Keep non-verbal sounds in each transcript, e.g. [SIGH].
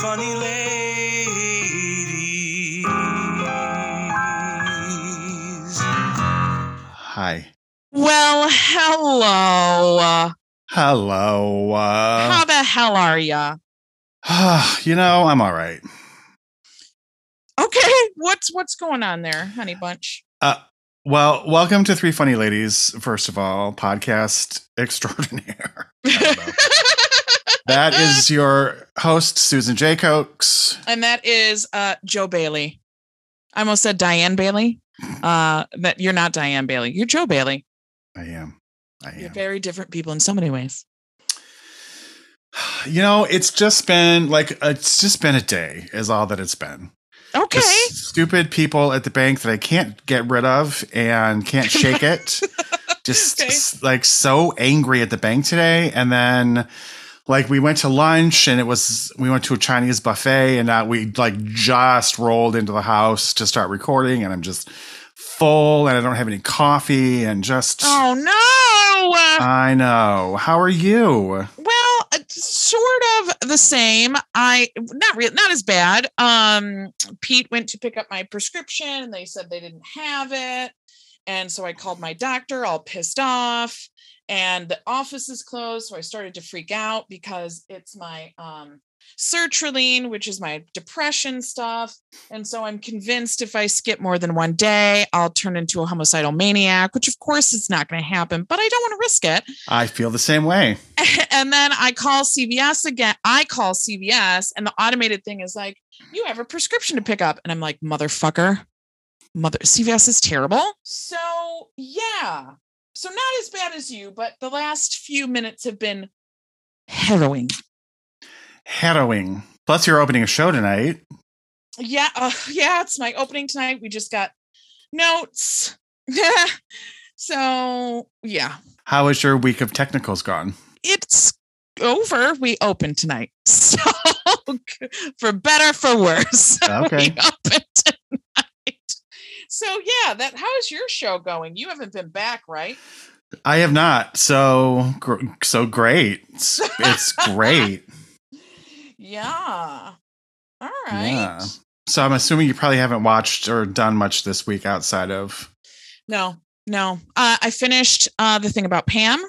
funny ladies. Hi. Well, hello. Hello. How Uh, the hell are ya? [SIGHS] you know, I'm all right. Okay, what's what's going on there, honey bunch? Uh, well, welcome to Three Funny Ladies, first of all, podcast [LAUGHS] extraordinaire. [LAUGHS] I don't know. that is your host, Susan J. Cokes. and that is uh Joe Bailey. I almost said Diane Bailey. Uh that you're not Diane Bailey. You're Joe Bailey. I am. I You're am. very different people in so many ways. [SIGHS] You know, it's just been like, it's just been a day, is all that it's been. Okay. Just stupid people at the bank that I can't get rid of and can't shake it. [LAUGHS] Just Okay. like so angry at the bank today. And then like we went to lunch and it was we went to a Chinese buffet and uh, we like just rolled into the house to start recording and I'm just full and I don't have any coffee and just Oh no. I know. How are you? Well, sort of the same. I not real, not as bad. Um, Pete went to pick up my prescription, and they said they didn't have it, and so I called my doctor, all pissed off. And the office is closed, so I started to freak out because it's my um sertraline, which is my depression stuff. And so I'm convinced if I skip more than one day, I'll turn into a homicidal maniac, which of course is not going to happen, but I don't want to risk it I feel the same way. [LAUGHS] and then I call CVS again. I call CVS, and the automated thing is like, "You have a prescription to pick up," and I'm like, "Motherfucker, mother CVS is terrible." So yeah, so not as bad as you, but the last few minutes have been harrowing. Harrowing. Plus you're opening a show tonight. Yeah, uh, [LAUGHS] yeah, it's my opening tonight. We just got notes. [LAUGHS] so yeah, How has your week of technicals gone? it's over. We open tonight. [LAUGHS] So for better, for worse. Okay. we open tonight. So yeah, that how is your show going? You haven't been back, right? I have not. So gr- so great. It's, it's [LAUGHS] great. Yeah. All right. Yeah. So I'm assuming you probably haven't watched or done much this week outside of. No, no. Uh, I finished uh, the thing about Pam.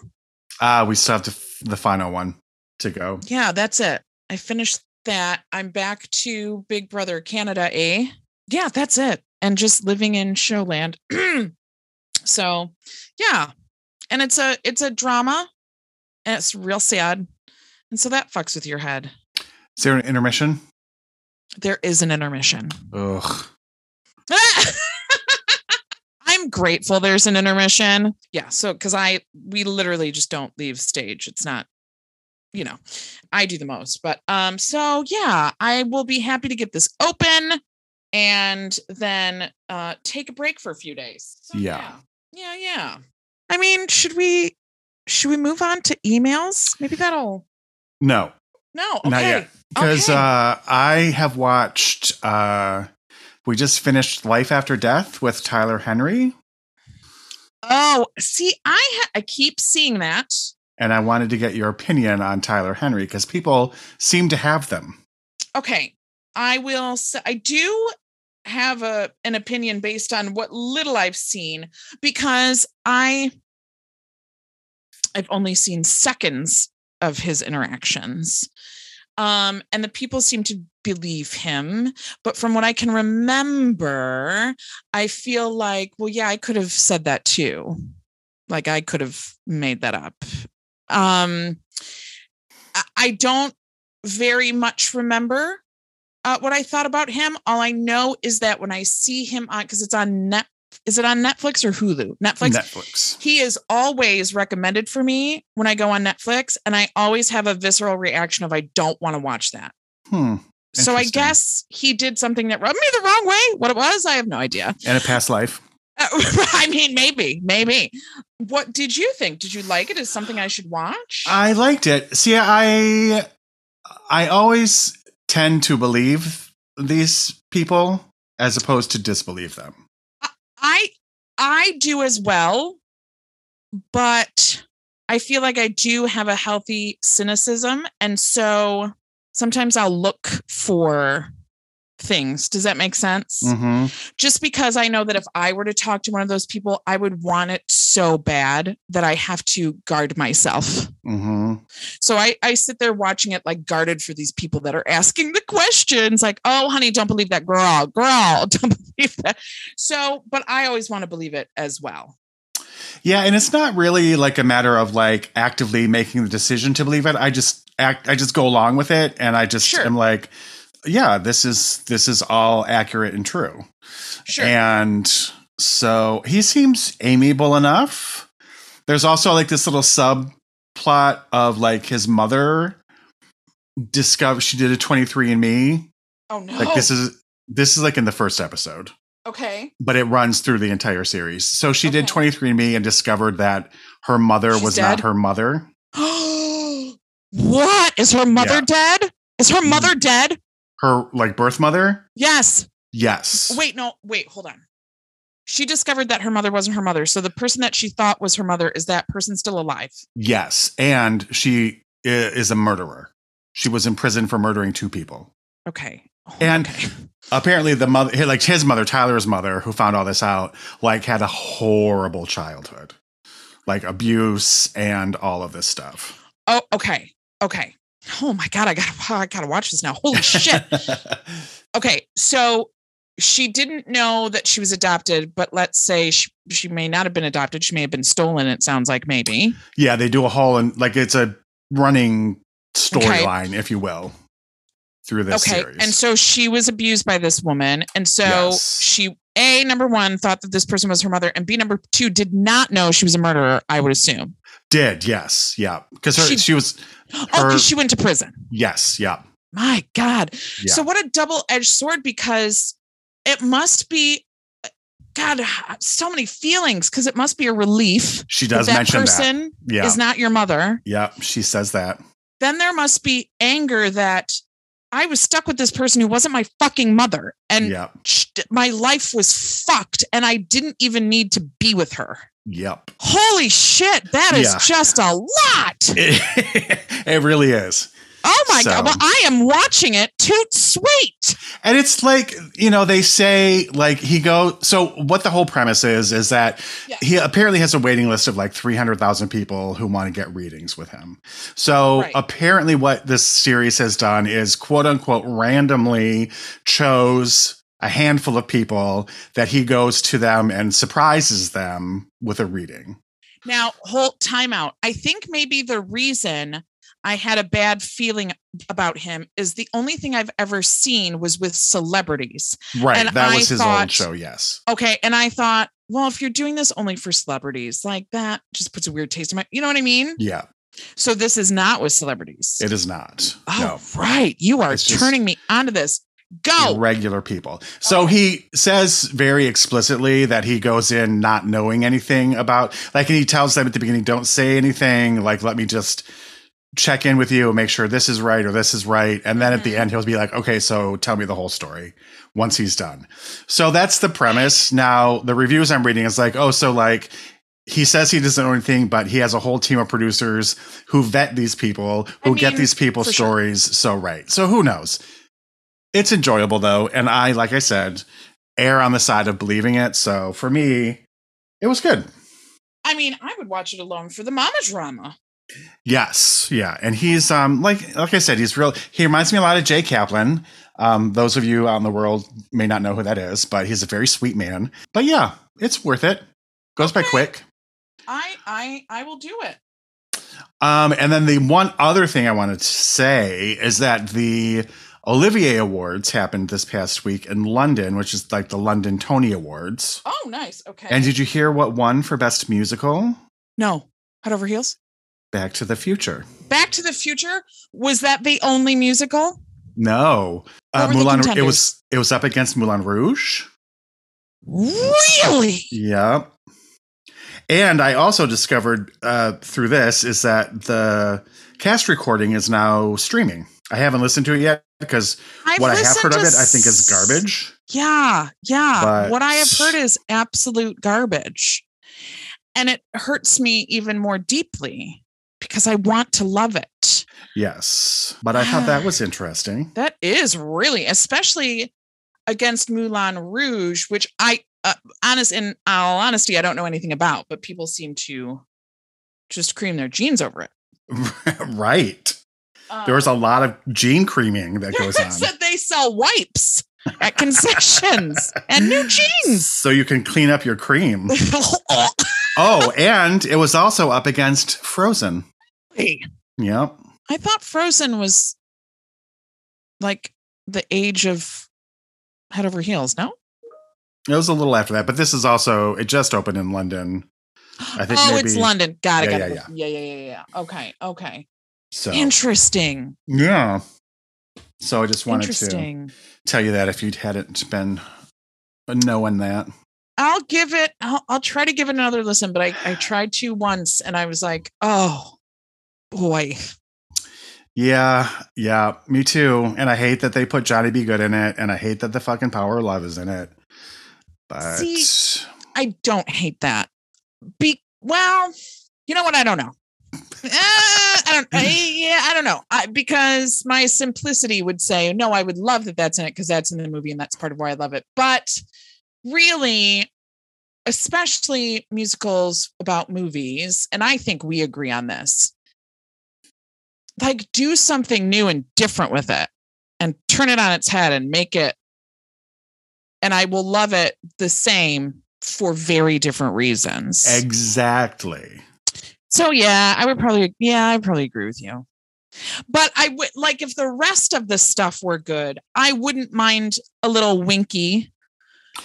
Uh, we still have the, f- the final one to go. Yeah, that's it. I finished that. I'm back to Big Brother Canada A. Yeah, that's it. And just living in showland. [CLEARS THROAT] so, yeah. And it's a it's a drama and it's real sad. And so that fucks with your head. Is there an intermission? There is an intermission. Ugh. [LAUGHS] I'm grateful there's an intermission. Yeah, so cuz I we literally just don't leave stage. It's not you know, I do the most. But um so yeah, I will be happy to get this open and then uh take a break for a few days. So, Yeah. Yeah, yeah. yeah. I mean, should we should we move on to emails? Maybe that'll No, No, okay. not yet. Because Okay. uh, I have watched. Uh, we just finished Life After Death with Tyler Henry, Oh, see, I ha- I keep seeing that. and I wanted to get your opinion on Tyler Henry because people seem to have them. okay i will say i do have a an opinion based on what little i've seen because i i've only seen seconds of his interactions um and the people seem to believe him but from what i can remember i feel like well yeah i could have said that too. Like i could have made that up. Um I- i don't very much remember uh, what I thought about him. All I know is that when I see him on, because it's on net, is it on Netflix or Hulu? Netflix. Netflix. He is always recommended for me when I go on Netflix, and I always have a visceral reaction of I don't want to watch that. Hmm. So I guess he did something that rubbed me the wrong way. What it was, I have no idea. And a past life. Uh, [LAUGHS] I mean, maybe, maybe. What did you think? Did you like it? Is something I should watch? I liked it. See, I I always tend to believe these people as opposed to disbelieve them. I I do as well, but I feel like I do have a healthy cynicism, and so sometimes I'll look for things. Does that make sense? hmm Just because I know that if I were to talk to one of those people, I would want it so bad that I have to guard myself. hmm So I, I sit there watching it like guarded for these people that are asking the questions like, oh, honey, don't believe that girl, girl, [LAUGHS] don't believe that. So, but I always want to believe it as well. Yeah, and it's not really like a matter of like actively making the decision to believe it. I just act I just go along with it and I just Sure. am like, yeah, this is this is all accurate and true. Sure. And so he seems amiable enough. There's also like this little subplot of like his mother discovered she did a 23 and me. oh no. Like this is this is like in the first episode, okay. but it runs through the entire series. So she did 23 and me and discovered that her mother She's was dead? not her mother. [GASPS] what? Is her mother Yeah. dead? Is her mother mm. dead? Her like birth mother? Yes. Yes. Wait, no, wait, hold on. She discovered that her mother wasn't her mother. So the person that she thought was her mother is that person still alive? Yes. And she is a murderer. She was in prison for murdering two people. Okay. Oh, And- okay. [LAUGHS] apparently the mother like his mother tyler's mother who found all this out like had a horrible childhood like abuse and all of this stuff Oh, okay. Okay. Oh my god, I gotta I gotta watch this now. [LAUGHS] Holy shit. Okay, so she didn't know that she was adopted, but let's say she, she may not have been adopted. She may have been stolen. It sounds like maybe. yeah they do a whole and like it's a running storyline if you will through this okay, series and so she was abused by this woman, and so Yes. she a number one thought that this person was her mother, and b number two did not know she was a murderer. I would assume. Did yes yeah because her She- she, was [GASPS] Oh, because she went to prison. yes yeah My God. yeah So what a double-edged sword because it must be God, so many feelings because it must be a relief she does that mention that person yeah is not your mother. yeah she says that Then there must be anger that I was stuck with this person who wasn't my fucking mother and yeah my life was fucked and I didn't even need to be with her. Yep Holy shit, that is Yeah. just a lot. it, [LAUGHS] it really is Oh my So- god. Well, I am watching it toot sweet. And it's like, you know, they say like he go so what the whole premise is is that Yeah. he apparently has a waiting list of like 300,000 people who want to get readings with him. So Right. apparently what this series has done is quote unquote randomly chose a handful of people that he goes to them and surprises them with a reading. Now, hold timeout. I think maybe the reason I had a bad feeling about him is the only thing I've ever seen was with celebrities. Right. And that I was his old thought- show, yes. Okay. And I thought, well, if you're doing this only for celebrities, like that just puts a weird taste in my, you know what I mean? Yeah, So this is not with celebrities. it is not. oh, right. You are just- turning me onto this. Go. regular people. So Okay. he says very explicitly that he goes in not knowing anything about like and he tells them at the beginning don't say anything like let me just check in with you and make sure this is right or this is right and then at the Mhm. end he'll be like okay so tell me the whole story once he's done. So that's the premise. Now the reviews I'm reading is like oh so like he says he doesn't know anything, but he has a whole team of producers who vet these people, who get mean, these people's for sure. stories so right. So who knows? It's enjoyable though, and I, like I said, err on the side of believing it. So for me, it was good. I mean, I would watch it alone for the mama drama. Yes, yeah, and he's um like like I said, he's real. He reminds me a lot of Jay Kaplan. Um, those of you out in the world may not know who that is, but he's a very sweet man. But yeah, it's worth it. Goes by Okay. quick. I I I will do it. Um, and then the one other thing I wanted to say is that the Olivier Awards happened this past week in London, which is like the London Tony Awards. Oh, nice. Okay. And did you hear what won for Best Musical? no, head over heels. Back to the Future. Back to the Future was that the only musical? No, uh. It was it was up against Moulin Rouge. Really? Yep. And I also discovered uh, through this is that the cast recording is now streaming. I haven't listened to it yet because I've what I have heard of it, I think is garbage. Yeah, yeah. But- what I have heard is absolute garbage. And it hurts me even more deeply because I want to love it. Yes. But I thought that was interesting. That is really, especially against Moulin Rouge, which I, uh, honest, in all honesty, I don't know anything about, but people seem to just cream their jeans over it. [LAUGHS] right. There was a lot of gene creaming that goes on. that they sell wipes at concessions and new jeans. So you can clean up your cream. [LAUGHS] oh, and it was also up against Frozen. Hey, Yep. I thought Frozen was like the age of head over heels. No. It was a little after that, but this is also it just opened in London. I think oh, maybe it's London. Got it. Yeah, got yeah, it. Yeah, yeah, yeah, yeah. Okay. Okay. So Interesting. yeah. So I just wanted to tell you that if you hadn't been knowing that. I'll give it. I'll, I'll try to give it another listen, but I I tried to once, and I was like, oh boy. Yeah, yeah, me too. And I hate that they put Johnny B. Goode in it, and I hate that the fucking Power of Love is in it. But See, I don't hate that. Be well, you know what? I don't know. Uh, I don't. I, yeah, I don't know. I, because my simplicity would say, no, I would love that that's in it because that's in the movie and that's part of why I love it. But really, especially musicals about movies, and I think we agree on this. Like, do something new and different with it, and turn it on its head and make it. And I will love it the same for very different reasons. exactly. So yeah, I would probably yeah, I probably agree with you. But I would like if the rest of the stuff were good, I wouldn't mind a little winky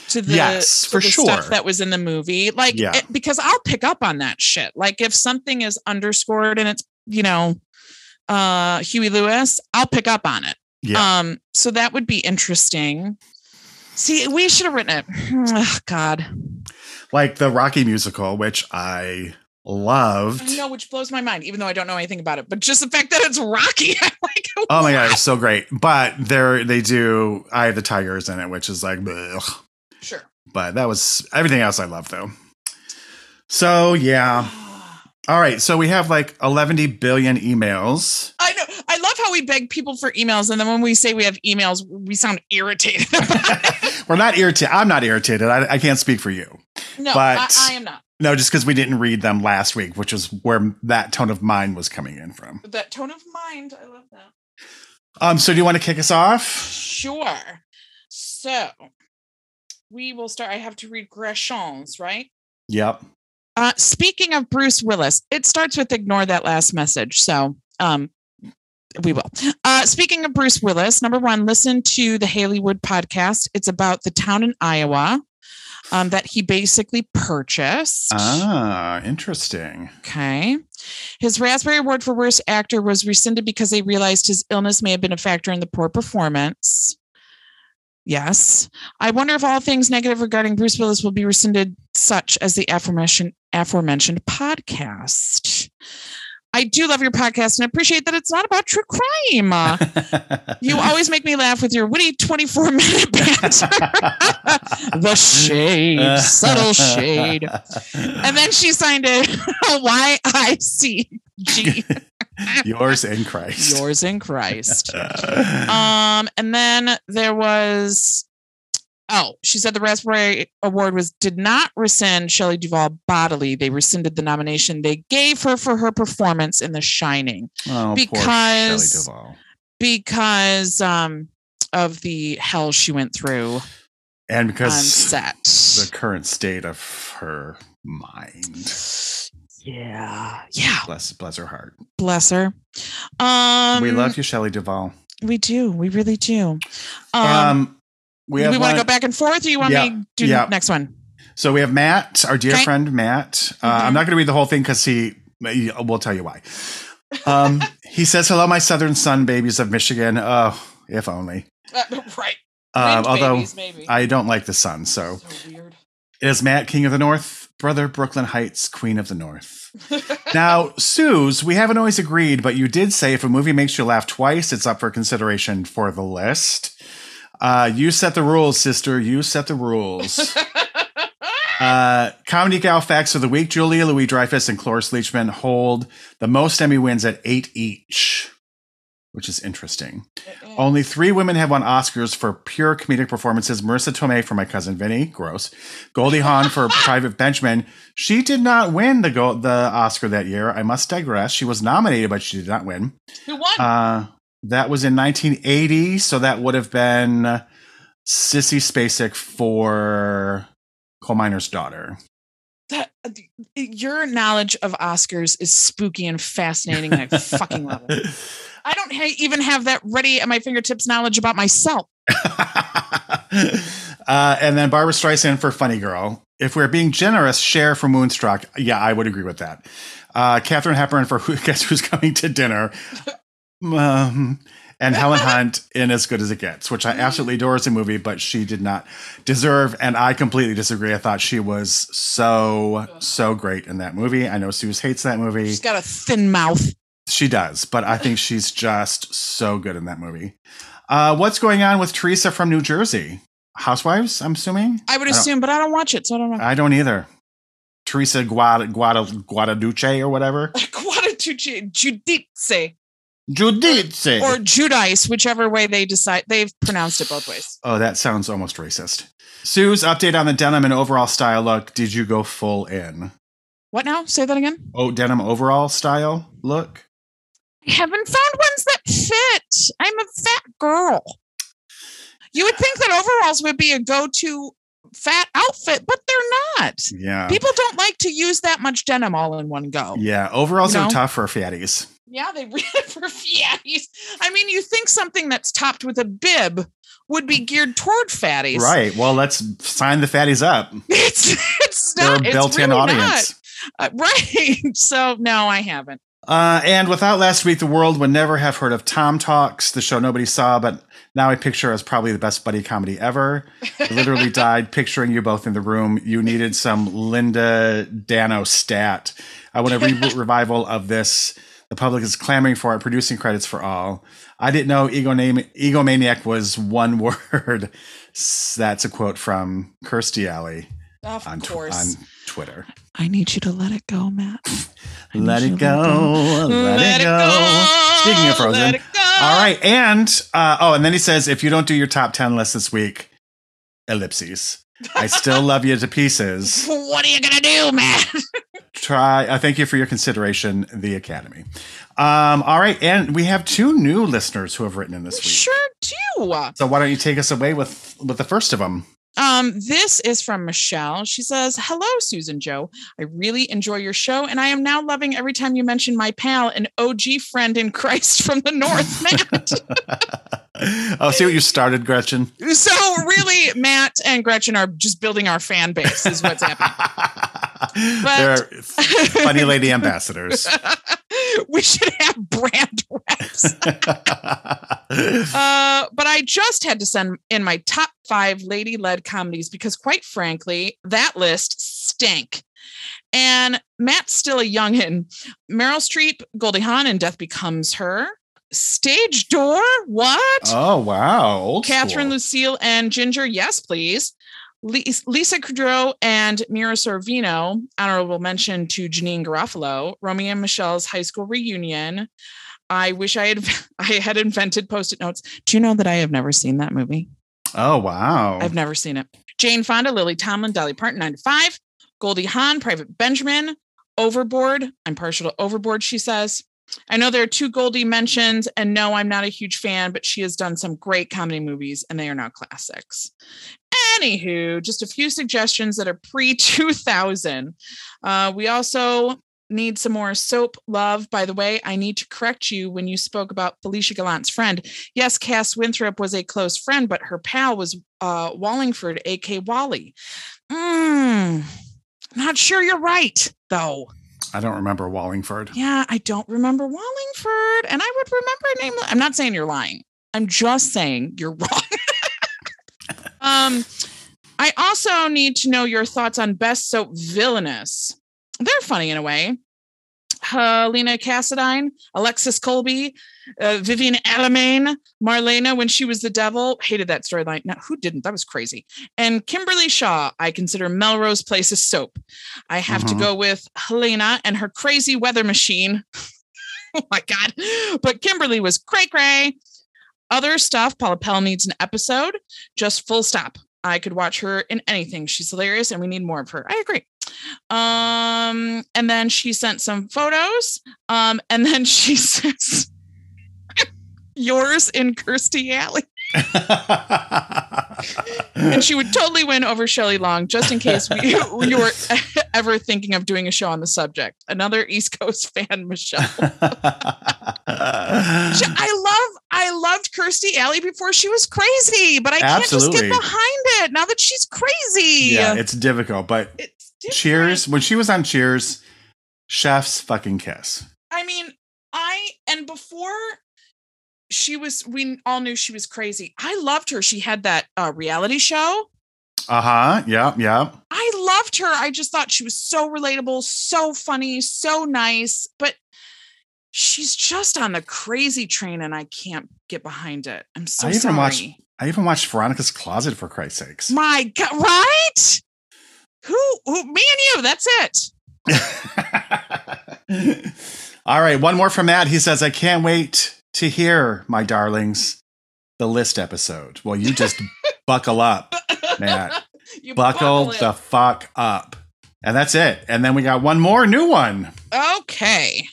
to the, Yes, to for the sure. stuff that was in the movie. Like Yeah. it- because I'll pick up on that shit. Like if something is underscored and it's, you know, uh Huey Lewis, I'll pick up on it. Yeah. Um, so that would be interesting. See, we should have written it. [SIGHS] Ugh, God. like the Rocky musical, which I loved. I know, which blows my mind, even though I don't know anything about it. But just the fact that it's Rocky, [LAUGHS] I'm like, Oh my god, it was so great. But there they do Eye of the Tigers in it, which is like sure. but that was everything else I love though. So yeah. [SIGHS] All right. So we have like 11 billion emails. I know. I love how we beg people for emails, and then when we say we have emails, we sound irritated. [LAUGHS] [LAUGHS] We're not irritated. I'm not irritated. I, I can't speak for you. No, But- I, I am not. No, just because we didn't read them last week, which is where that tone of mind was coming in from. That tone of mind, I love that. Um, so do you want to kick us off? Sure. So we will start. I have to read Gretchen's, right? Yep. Uh, speaking of Bruce Willis, it starts with ignore that last message. So um, we will. Uh, speaking of Bruce Willis, number one, listen to the Haleywood podcast. It's about the town in Iowa um, that he basically purchased. Ah, interesting. Okay. His Raspberry Award for Worst Actor was rescinded because they realized his illness may have been a factor in the poor performance. Yes. I wonder if all things negative regarding Bruce Willis will be rescinded, such as the aforementioned aforementioned podcast. I do love your podcast and appreciate that it's not about true crime. [LAUGHS] You always make me laugh with your witty 24 minute [LAUGHS] banter. the shade, subtle shade. And then she signed it [LAUGHS] Y I C G. yours in Christ. Yours in Christ. Um, and then there was oh, she said the Raspberry Award was did not rescind Shelley Duvall bodily. They rescinded the nomination they gave her for her performance in The Shining oh, because- because um of the hell she went through and on because set. the current state of her mind. Yeah. Yeah. Bless, bless her heart. Bless her. Um we love you, Shelley Duvall. We do. We really do. Um, Um, we we, want to go back and forth or you want Yeah, me to do yeah. the next one? So we have Matt, our dear Okay. friend Matt. Uh, Mhm. I'm not going to read the whole thing because he. We'll tell you why. Um, he says, "Hello, my southern sun babies of Michigan. Oh, if only. Uh, [LAUGHS] right. Um, although babies. I don't like the sun, so so weird. it is Matt, King of the North, brother Brooklyn Heights, Queen of the North. [LAUGHS] Now, Suze, we haven't always agreed, but you did say if a movie makes you laugh twice, it's up for consideration for the list. Uh, you set the rules, sister. You set the rules. [LAUGHS] Uh, Comedy Gal Facts of the Week Julia Louis Dreyfus and Cloris Leachman hold the most Emmy wins at eight each, which is interesting. Only three women have won Oscars for pure comedic performances. Marisa Tomei for My Cousin Vinny, gross. Goldie Hawn for [LAUGHS] Private Benjamin. She did not win the go- the Oscar that year. I must digress. She was nominated, but she did not win. Who won? Uh, that was in 1980, so that would have been Sissy Spacek for Coal Miner's Daughter. that, uh, your knowledge of Oscars is spooky and fascinating. And I fucking love it. [LAUGHS] I don't ha- even have that ready at my fingertips knowledge about myself. [LAUGHS] uh, and then Barbra Streisand for Funny Girl. If we're being generous, Cher for Moonstruck. Yeah, I would agree with that. Uh, Katharine Hepburn for Who [LAUGHS] Guess Who's Coming to Dinner. Um, and Helen [LAUGHS] Hunt in As Good as It Gets, which I absolutely adore as a movie, but she did not deserve. And I completely disagree. I thought she was so, so great in that movie. I know Suze hates that movie. She's got a thin mouth. She does, but I think [LAUGHS] she's just so good in that movie. Uh, what's going on with Teresa from New Jersey? Housewives, I'm assuming? I would I assume, but I don't watch it, so I don't know. I don't either. Teresa Guada, Guada, Guadaduce or whatever. [LAUGHS] Guadalupe Judice Judice. or Judice, whichever way they decide. They've pronounced it both ways. oh, that sounds almost racist. Sue's update on the denim and overall style look. Did you go full in? What now? Say that again. Oh, denim overall style look? I haven't found ones that fit. I'm a fat girl. You would think that overalls would be a go-to fat outfit, but they're not. Yeah. People don't like to use that much denim all in one go. yeah, overalls You are tough for fatties. Yeah, they really [LAUGHS] for fatties. I mean, you think something that's topped with a bib would be geared toward fatties, Right. Well, let's sign the fatties up. [LAUGHS] It's it's They're not. a it's built-in really audience. Uh, [LAUGHS] right. So no, I haven't. Uh, and without last week, the world would never have heard of Tom Talks, the show nobody saw, but now I picture as probably the best buddy comedy ever. I literally died picturing you both in the room. You needed some Linda Dano stat. I want a reboot revival of this. The public is clamoring for it, producing credits for all. I didn't know ego name, egomaniac was one [LAUGHS] word. That's a quote from Kirstie Alley Of on, tw- on Twitter. I need you to let it go, Matt. [LAUGHS] I Let need it go. Let, it go. Speaking of Frozen. Let it go. All right. And uh, oh, and then he says, if you don't do your top 10 list this week, ellipses. I still love you to pieces. [LAUGHS] What are you gonna do, Matt? Try. Uh, thank you for your consideration, the Academy. Um, all right, and we have two new listeners who have written in this week. Sure do. So why don't you take us away with with the first of them? Um, this is from Michelle. She says, Hello, Susan Joe. I really enjoy your show, and I am now loving every time you mention my pal, an OG friend in Christ from the North, Matt. [LAUGHS] [LAUGHS] oh, see what you started, Gretchen. so really, Matt and Gretchen are just building our fan base, is what's happening. [LAUGHS] They're funny lady ambassadors. [LAUGHS] we should have brand reps. Uh, but I just had to send in my top five lady led comedies because, quite frankly, that list stank. And Matt's still a youngin. Meryl Streep, Goldie Hawn, and Death Becomes Her. Stage Door, what? oh wow, old Katharine school. Lucille and Ginger, yes, please. Lisa Kudrow and Mira Sorvino, honorable mention to Janeane Garofalo, Romeo and Michele's high school reunion. I wish I had [LAUGHS] I had invented post-it notes. Do you know that I have never seen that movie? Oh wow. I've never seen it. Jane Fonda, Lily Tomlin, Dolly Parton, 9 to 5, Goldie Hawn, Private Benjamin, Overboard. I'm partial to Overboard, she says. I know there are two Goldie mentions, and no, I'm not a huge fan, but she has done some great comedy movies, and they are now classics. Anywho, just a few suggestions that are pre 2000. Uh, we also need some more soap love. By the way, I need to correct you when you spoke about Felicia Gallant's friend. Yes, Cass Winthrop was a close friend, but her pal was uh, Wallingford, A.K. Wally. Mm, not sure you're right, though. I don't remember Wallingford. Yeah, I don't remember Wallingford, and I would remember name. I'm not saying you're lying. I'm just saying you're [LAUGHS] wrong. um, I also need to know your thoughts on best soap villainous. They're funny in a way. Helena Cassadine, Alexis Colby, uh, Vivian Alamain, Marlena when she was the devil. Hated that storyline. Now, who didn't? That was crazy. And Kimberly Shaw, I consider Melrose Place a soap. I have Mhm. to go with Helena and her crazy weather machine. [LAUGHS] oh my God. But Kimberly was cray cray. Other stuff, Paula Pell needs an episode, just full stop. I could watch her in anything. She's hilarious and we need more of her. I agree. Um, and then she sent some photos. Um, and then [LAUGHS] she says, yours in Kirstie Alley. And she would totally win over Shelley Long, just in case we, [LAUGHS] you were [LAUGHS] ever thinking of doing a show on the subject. Another East Coast fan, Michelle. I love, I loved Kirstie Alley before she was crazy, but I can't just get behind it now that she's crazy. yeah, it's difficult, but It's different. Cheers. When she was on Cheers, chef's fucking kiss. I mean, I and before she was, we all knew she was crazy. I loved her. She had that uh, reality show. Uh huh. Yeah. Yeah. I loved her. I just thought she was so relatable, so funny, so nice. But she's just on the crazy train, and I can't get behind it. I'm so I even sorry. watched- I even watched Veronica's Closet for Christ's sakes. My God, right? Who? Who? Me and you. That's it. [LAUGHS] All right, one more from Matt. He says, "I can't wait to hear, my darlings, the list episode." Well, you just [LAUGHS] buckle up, [LAUGHS] Matt. You Buckle it. the fuck up, and that's it. And then we got one more new one. Okay.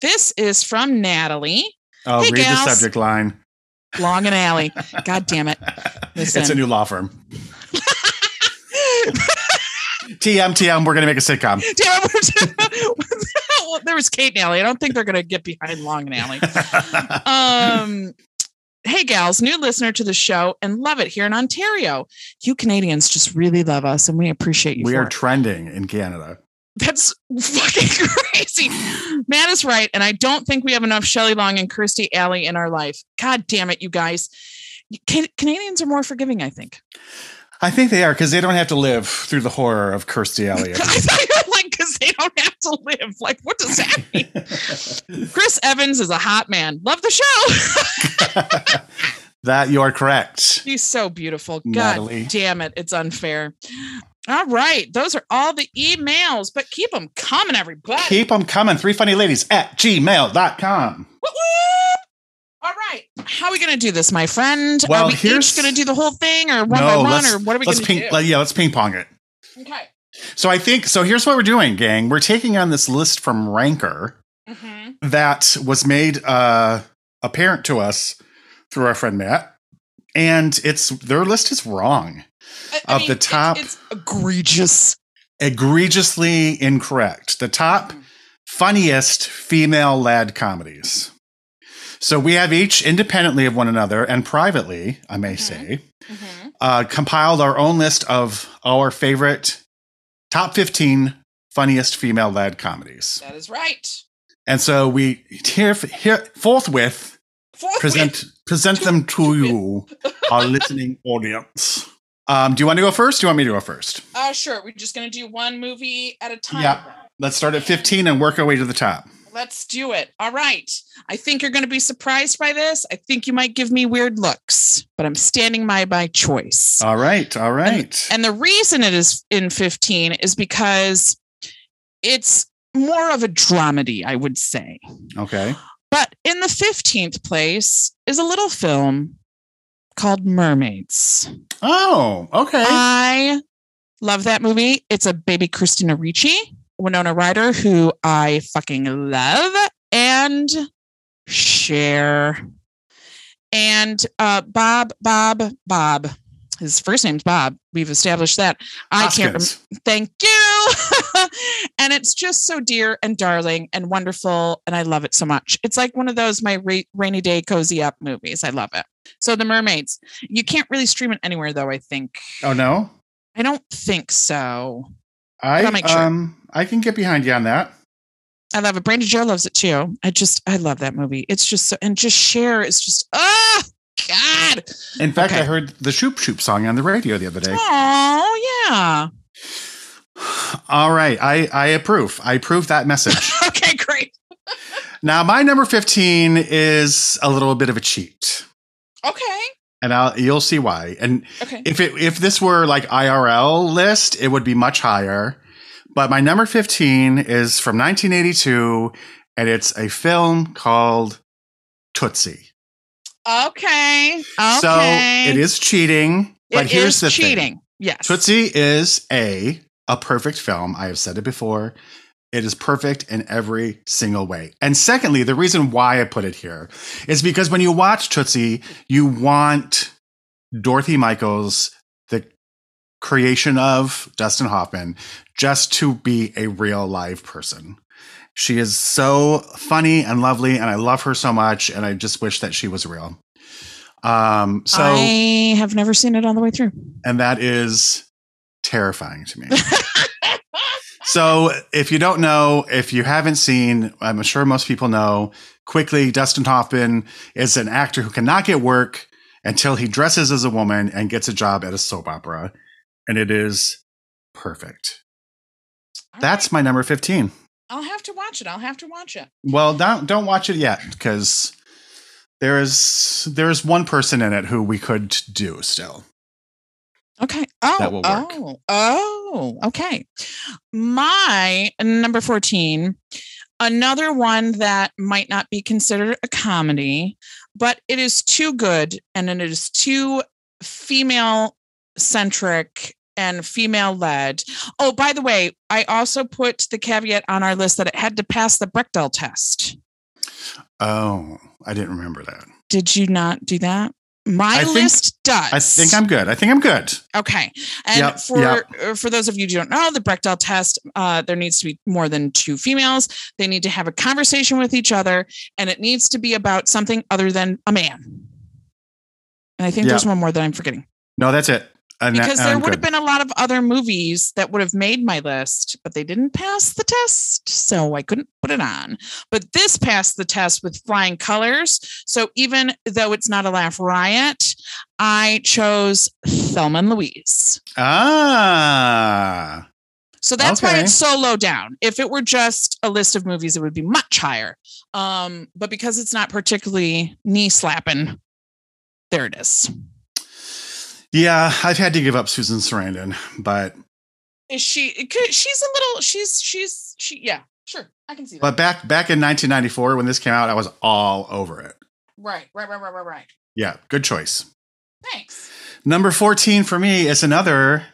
This is from Natalie. Oh, Hey, read gals. the subject line. Long and Alley. God damn it. It's a new law firm. TM TM. We're gonna make a sitcom. [LAUGHS] It. [LAUGHS] well, there was Kate and Allie. I don't think they're going to get behind Long and Alley. [LAUGHS] Um, hey, gals, new listener to the show and love it here in Ontario. You Canadians just really love us and we appreciate you. we are it. trending in Canada. That's fucking crazy. Matt is right. And I don't think we have enough Shelley Long and Kirstie Alley in our life. God damn it, you guys. Can- Canadians are more forgiving, I think. I think they are because they don't have to live through the horror of Kirstie Elliott. [LAUGHS] I thought you were like, because they don't have to live. Like, what does that mean? [LAUGHS] Chris Evans is a hot man. Love the show. [LAUGHS] that you are correct. He's so beautiful. God Natalie. damn it. It's unfair. All right. Those are all the emails, but keep them coming, everybody. Keep them coming. Three funny ladies at gmail.com. Woo woo! All right. How are we going to do this, my friend? Well, are we here's- each going to do the whole thing or one by one or what are we going to ping, do? let- yeah, let's ping pong it. okay. So I think so. Here's what we're doing, gang. We're taking on this list from Ranker hmm that was made uh, apparent to us through our friend Matt, and it's their list is wrong, Of the top- It's, it's egregious. egregiously incorrect. The top funniest female lad comedies. So we have each independently of one another and privately, I may Mhm. say, Mhm. uh, compiled our own list of our favorite top 15 funniest female led comedies. That is right. And so we here, here forthwith Fourth present present them [LAUGHS] to you, our listening audience. Um, do you want to go first? Do you want me to go first? Uh, sure. We're just going to do one movie at a time. Yeah. Let's start at 15 and work our way to the top. Let's do it. All right. I think you're going to be surprised by this. I think you might give me weird looks, but I'm standing by my choice. All right. All right. And the reason it is in 15 is because it's more of a dramedy, I would say. okay. But in the 15th place is a little film called Mermaids. Oh, okay. I love that movie. It's a baby Christina Ricci, Winona Ryder, who I fucking love, and Cher. And uh, Bob, Bob, Bob. His first name's Bob. We've established that. I can't. Rem- thank you. [LAUGHS] and it's just so dear and darling and wonderful, and I love it so much. It's like one of those my ra- rainy day cozy up movies. I love it. So the Mermaids. You can't really stream it anywhere, though. I think. Oh no. I don't think so. I make sure. um I can get behind you on that. I love it. Brandy Joe loves it too. I just, I love that movie. It's just so, and just Cher is just, ah, God. In fact, Okay. I heard the Shoop Shoop song on the radio the other day. Oh, yeah. [SIGHS] All right. I, I approve. I approve that message. [LAUGHS] okay, great. now, my number 15 is a little bit of a cheat. Okay. And I'll, you'll see why. And Okay. if it if this were like IRL list, it would be much higher. But my number 15 is from 1982, and it's a film called Tootsie. Okay. Okay. So it is cheating. But It here's is the thing. cheating. Yes. Tootsie is a a perfect film. I have said it before. It is perfect in every single way. And secondly, the reason why I put it here is because when you watch Tootsie, you want Dorothy Michaels, the creation of Dustin Hoffman, just to be a real live person. She is so funny and lovely, and I love her so much, and I just wish that she was real. Um, so I have never seen it all the way through. and that is terrifying to me. [LAUGHS] so, if you don't know, if you haven't seen, I'm sure most people know, quickly, Dustin Hoffman is an actor who cannot get work until he dresses as a woman and gets a job at a soap opera. And it is perfect. All That's right. my number 15. I'll have to watch it. I'll have to watch it. Well, don't don't watch it yet because there is there is one person in it who we could do still. Okay. Oh, That will work. oh, oh, okay. My number 14, another one that might not be considered a comedy, but it is too good and it is too female centric and female led. Oh, by the way, I also put the caveat on our list that it had to pass the Bechdel test. Oh, I didn't remember that. Did you not do that? My I think- list does. I think I'm good. I think I'm good. Okay. And Yep, for yep. uh, for those of you who don't know, the Bechdel test, uh, there needs to be more than two females. They need to have a conversation with each other, and it needs to be about something other than a man. And I think there's Yeah. one more that I'm forgetting No, that's it. Because there would have been a lot of other movies that would have made my list, but they didn't pass the test, so I couldn't put it on. But this passed the test with flying colors. So even though it's not a laugh riot, I chose Thelma and Louise. Ah, So that's why it's so low down. If it were just a list of movies, it would be much higher. Um, but because it's not particularly knee slapping, there it is. Yeah. I've had to give up Susan Sarandon, but Is she? She's a little. She's. She's. She. Yeah. Sure. I can see that. but back back in 1994 when this came out, I was all over it. right. Right. Right. Right. Right. Right. Yeah, good choice. Thanks. Number 14 for me is another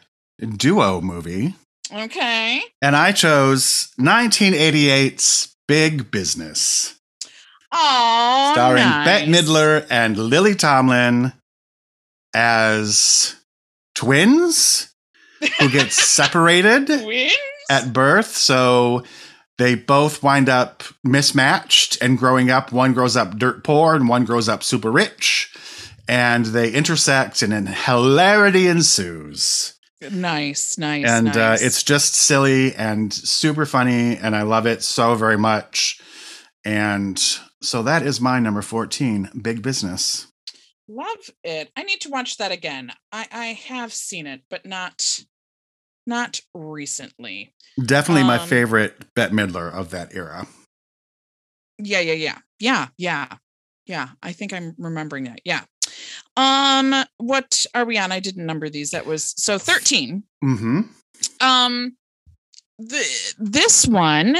duo movie, Okay. and I chose 1988's Big Business, Oh, starring nice. Bette Midler and Lily Tomlin as twins who get [LAUGHS] separated. Twins? at birth. So they both wind up mismatched and growing up. One grows up dirt poor and one grows up super rich. And they intersect and then hilarity ensues. Nice. Nice. and nice. uh, it's just silly and super funny. And I love it so very much. And so that is my number 14, Big Business. Love it. I need to watch that again. I I have seen it, but not not recently. Definitely my Um, favorite Bette Midler of that era. Yeah, yeah, yeah. Yeah, yeah. Yeah, I think I'm remembering that. Yeah. Um what are we on? I didn't number these. That was so 13. hmm Um the this one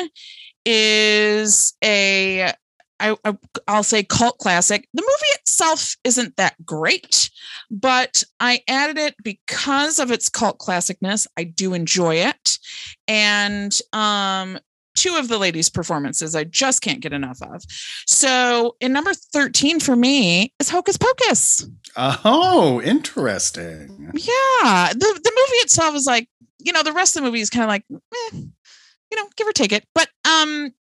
is a I, I I'll say cult classic. The movie itself isn't that great, but I added it because of its cult classicness. I do enjoy it. And um two of the ladies' performances I just can't get enough of. So in number 13 for me is Hocus Pocus. Oh, interesting. Yeah. The the movie itself is like, you know, the rest of the movie is kind of like, eh, you know, give or take it. But um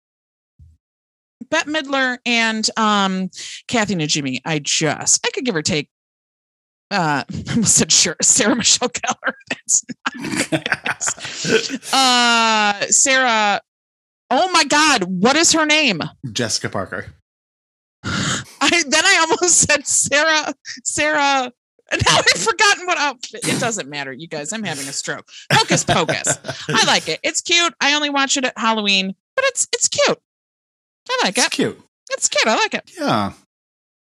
Bette Midler and um Kathy Najimy, I just I could give or take uh [LAUGHS] I almost said sure Sarah Michelle Gellar. [LAUGHS] That's [LAUGHS] uh Sarah. Oh my god, what is her name? Jessica Parker. I then I almost said Sarah Sarah And now I've forgotten what outfit. It doesn't matter, you guys. I'm having a stroke. Hocus pocus. I like it. It's cute. I only watch it at Halloween, but it's it's cute. I like it. It's it. cute. It's cute. I like it. Yeah.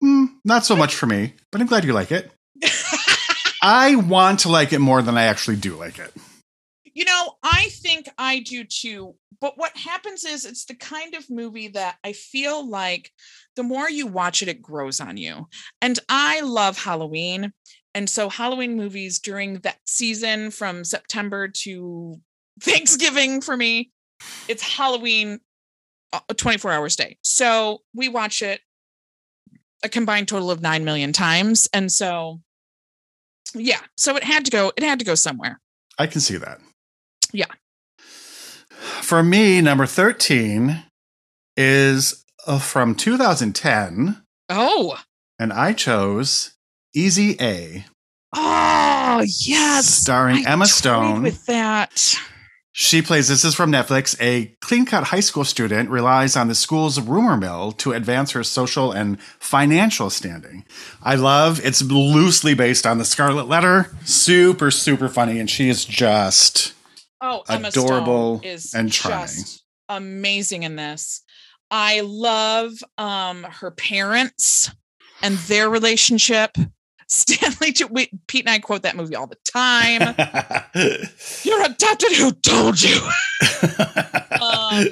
Mm, not so much for me, but I'm glad you like it. [LAUGHS] I want to like it more than I actually do like it. You know, I think I do too. But what happens is it's the kind of movie that I feel like the more you watch it, it grows on you. And I love Halloween. And so Halloween movies during that season from September to [LAUGHS] Thanksgiving for me, it's Halloween 24 hours a day. So we watch it a combined total of 9 million times. And so yeah, so it had to go, it had to go somewhere. I can see that. Yeah. For me, number 13 is uh, from 2010, Oh, and I chose Easy A, Oh yes, starring I Emma Stone. With that, She plays, this is from Netflix, a clean cut high school student relies on the school's rumor mill to advance her social and financial standing. I love it's loosely based on the Scarlet Letter. Super, super funny. And she is just oh, Emma Adorable Stone is and charming. just amazing in this. I love um her parents and their relationship. Stanley, to, we, Pete and I quote that movie all the time. [LAUGHS] You're adopted. Who told you? [LAUGHS] Um,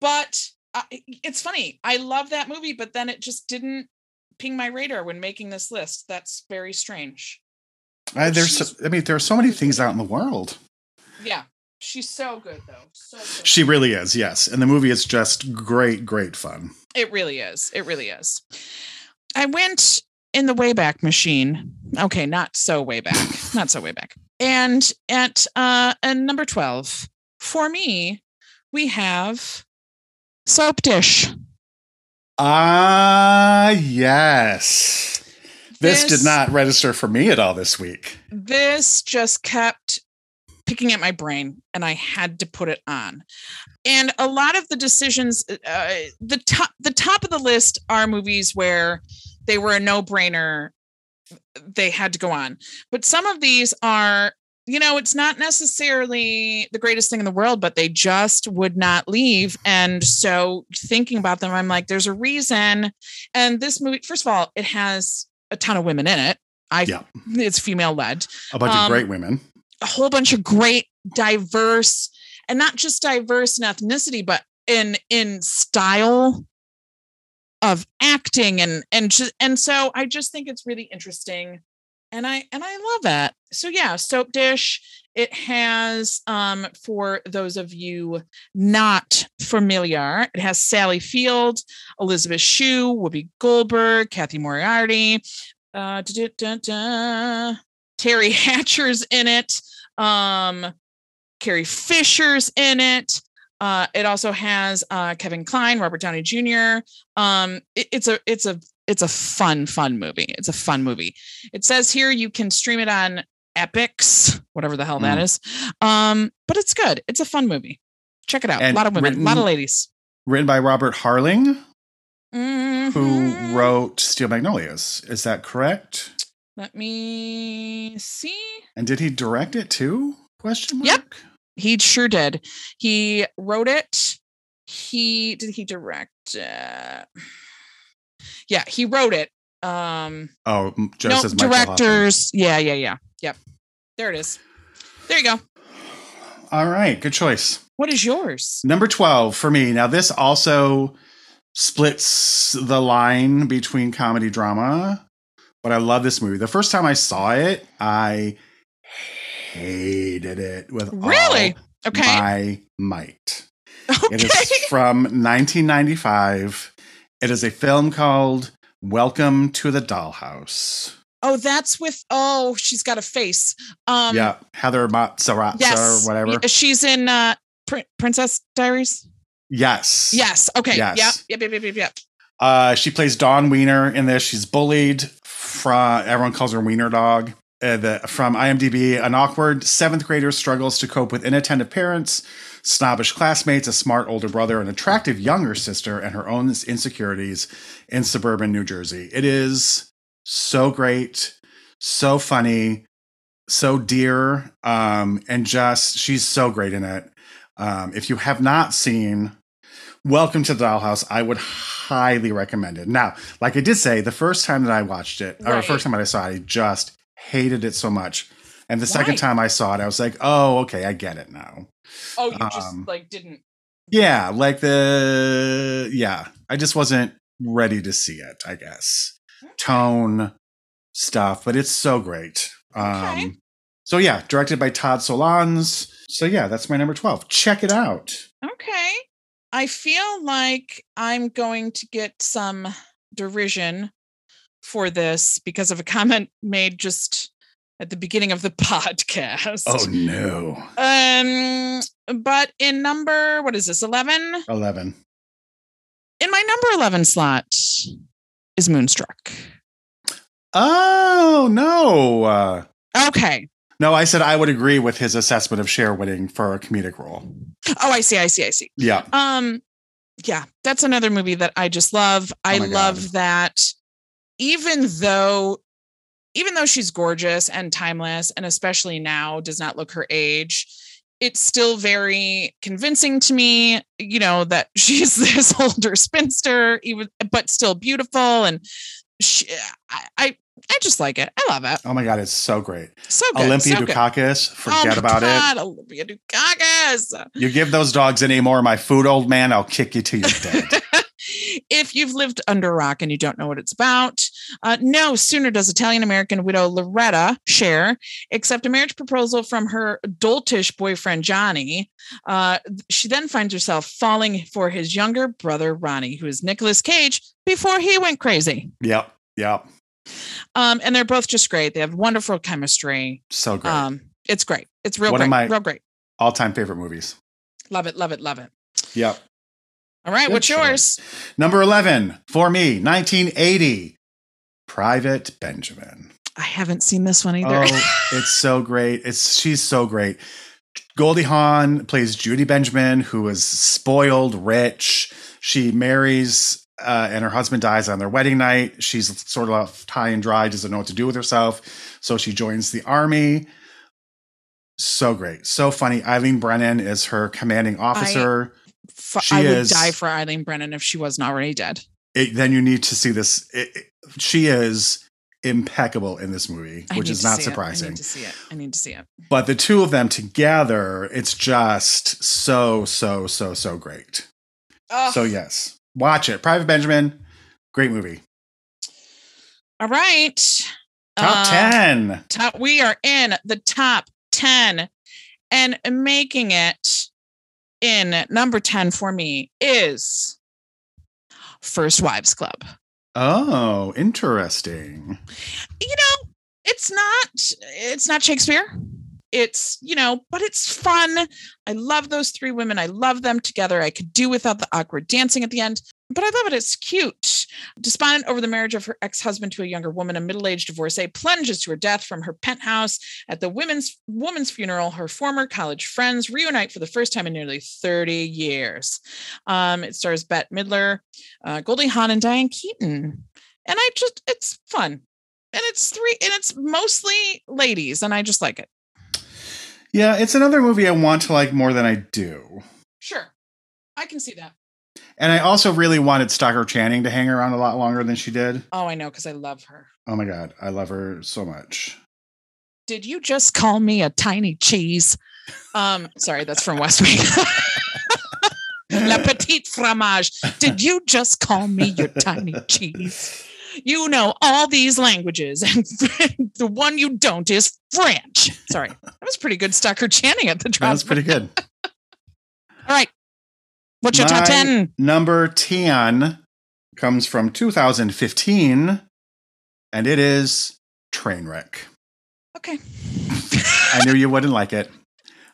but uh, it's funny. I love that movie, but then it just didn't ping my radar when making this list. That's very strange. I, there's, so, I mean, there are so many things out in the world. Yeah, she's so good though. So good. She really is, yes. And the movie is just great, great fun. It really is. It really is. I went in the Wayback Machine. Okay, not so way back. not so way back. And at uh and number 12, for me, we have Soap Dish. Ah, yes. This, did not register for me at all this week. This just kept picking at my brain and I had to put it on. And a lot of the decisions uh, the top the top of the list are movies where they were a no-brainer they had to go on. But some of these are you know, it's not necessarily the greatest thing in the world, but they just would not leave. And so thinking about them, I'm like, there's a reason. And this movie, first of all, it has a ton of women in it. I Yeah. it's female led A bunch Um, of great women. a whole bunch of great diverse and not just diverse in ethnicity but in in style of acting and and ju- and so i just think it's really interesting and i and i love it. So yeah soap dish it has um for those of you not familiar it has sally field elizabeth shue whoopi goldberg cathy moriarty uh terry [LAUGHS] hatcher's in it um carrie fisher's in it uh it also has uh kevin kline robert downey jr um it- it's a it's a it's a fun fun movie it's a fun movie it says here you can stream it on epix whatever the hell that Mm. is um but it's good it's a fun movie check it out a lot of women a lot of ladies Written by Robert Harling, who Mhm. wrote Steel Magnolias. Is that correct? let me see And did he direct it too? Question mark. Yep. He sure did. He wrote it. He did he direct yeah he wrote it um Oh, just no as Michael Hoffman. directors. Yeah yeah yeah. Yep. There it is. There you go. All right, good choice. what is yours? Number 12 for me. Now, this also splits the line between comedy drama, but I love this movie. The first time I saw it, I hated it with Really? all okay my might. okay It is [LAUGHS] from 1995. It is a film called Welcome to the Dollhouse. oh that's with oh she's got a face um yeah, Heather Matarazzo yes or whatever. She's in uh Prin- princess diaries Yes. yes okay Yes. yep yep yep yep yep, yep. Uh, she plays Dawn Wiener in this. She's bullied from everyone calls her Wiener Dog. Uh, the, from IMDb, an awkward seventh grader struggles to cope with inattentive parents, snobbish classmates, a smart older brother, an attractive younger sister, and her own insecurities in suburban New Jersey. It is so great, so funny, so dear, um, and just she's so great in it. Um, if you have not seen Welcome to the Dollhouse, I would highly recommend it. Now, like I did say, the first time that I watched it, or the first time that I saw it, I just hated it so much. And the second time I saw it, I was like, oh, okay, I get it now. Oh, you just Um, like didn't. Yeah, like the yeah, I just wasn't ready to see it, I guess. Tone stuff, but it's so great. Um Okay. so yeah, directed by Todd Solondz. So yeah, that's my number 12. Check it out. Okay. I feel like I'm going to get some derision for this because of a comment made just at the beginning of the [LAUGHS] podcast. Oh no. Um, but in number, what is this, 11? 11. In my number 11 slot is Moonstruck. Oh no. Uh, Okay. no, I said I would agree with his assessment of Cher winning for a comedic role. Oh, I see. I see. I see. Yeah. Um, yeah, that's another movie that I just love. I Oh my God. love that even though even though she's gorgeous and timeless and especially now does not look her age, it's still very convincing to me, you know, that [LAUGHS] she's this older spinster, even but still beautiful and she, I, I I just like it. I love it. Oh my god, it's so great. So good. Olympia so. Dukakis, Oh forget my about it. God, Olympia Dukakis. You give those dogs any more of my food, old man, I'll kick you to your [LAUGHS] dead. If you've lived under a rock and you don't know what it's about, uh, no sooner does Italian American widow Loretta Cher accept a marriage proposal from her doltish boyfriend Johnny. Uh, she then finds herself falling for his younger brother Ronnie, who is Nicolas Cage, before he went crazy. yep. Yep. Um, and they're both just great. They have wonderful chemistry. So great. Um, it's great. It's real One of great. my- real great. All time favorite movies. Love it. Love it. Love it. Yep. All right. Good what's choice. yours? Number 11 for me, 1980. Private Benjamin. I haven't seen this one either. Oh, it's so great. It's she's so great. Goldie Hawn plays Judy Benjamin, who is spoiled, rich. She marries, uh, and her husband dies on their wedding night. She's sort of left high and dry, doesn't know what to do with herself. So she joins the army. So great. So funny. Eileen Brennan is her commanding officer. F- I would is- die for Eileen Brennan if she wasn't already dead. It- then you need to see this. It- it- she is impeccable in this movie, I which is not surprising. I need to see it. I need to see it. but the two of them together, it's just so, so, so, so great. Oh, So yes, watch it. Private Benjamin, great movie. all right. Top Uh, ten. Top. We are in the top ten, and making it in number ten for me is First Wives Club. Oh, interesting. you know it's not it's not shakespeare it's you know but it's fun. I love those three women. I love them together. I could do without the awkward dancing at the end but i love it. It's cute. Despondent over the marriage of her ex-husband to a younger woman a middle-aged divorcee plunges to her death from her penthouse at the women's woman's funeral. Her former college friends reunite for the first time in nearly 30 years. Um, it stars bette midler uh, goldie hawn and diane keaton. And I just it's fun. And it's three and it's mostly ladies and I just like it. Yeah, it's another movie I want to like more than I do. Sure. I can see that. And I also really wanted Stockard Channing to hang around a lot longer than she did. Oh, I know cuz I love her. Oh my god, I love her so much. Did you just call me a tiny cheese? Um sorry, that's from West Wing. [LAUGHS] La petite fromage. Did you just call me your tiny cheese? You know all these languages, [LAUGHS] and the one you don't is French. Sorry, that was pretty good. Stockard Channing at the That drop. was pretty good. [LAUGHS] All right, what's your top ten? Number 10 comes from 2015, and it is Trainwreck. Okay. [LAUGHS] I knew you wouldn't like it.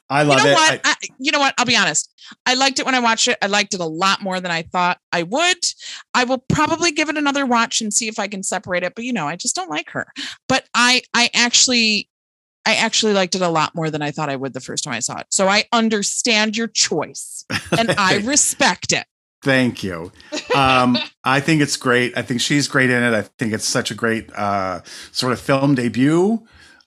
I you know it. what? I- I, you know what? I'll be honest. I liked it when I watched it. I liked it a lot more than I thought I would. I will probably give it another watch and see if I can separate it. But you know, I just don't like her. But I, I actually, I actually liked it a lot more than I thought I would the first time I saw it. So I understand your choice and I [LAUGHS] respect it. Thank you. Um, [LAUGHS] I think it's great. I think she's great in it. I think it's such a great uh, sort of film debut.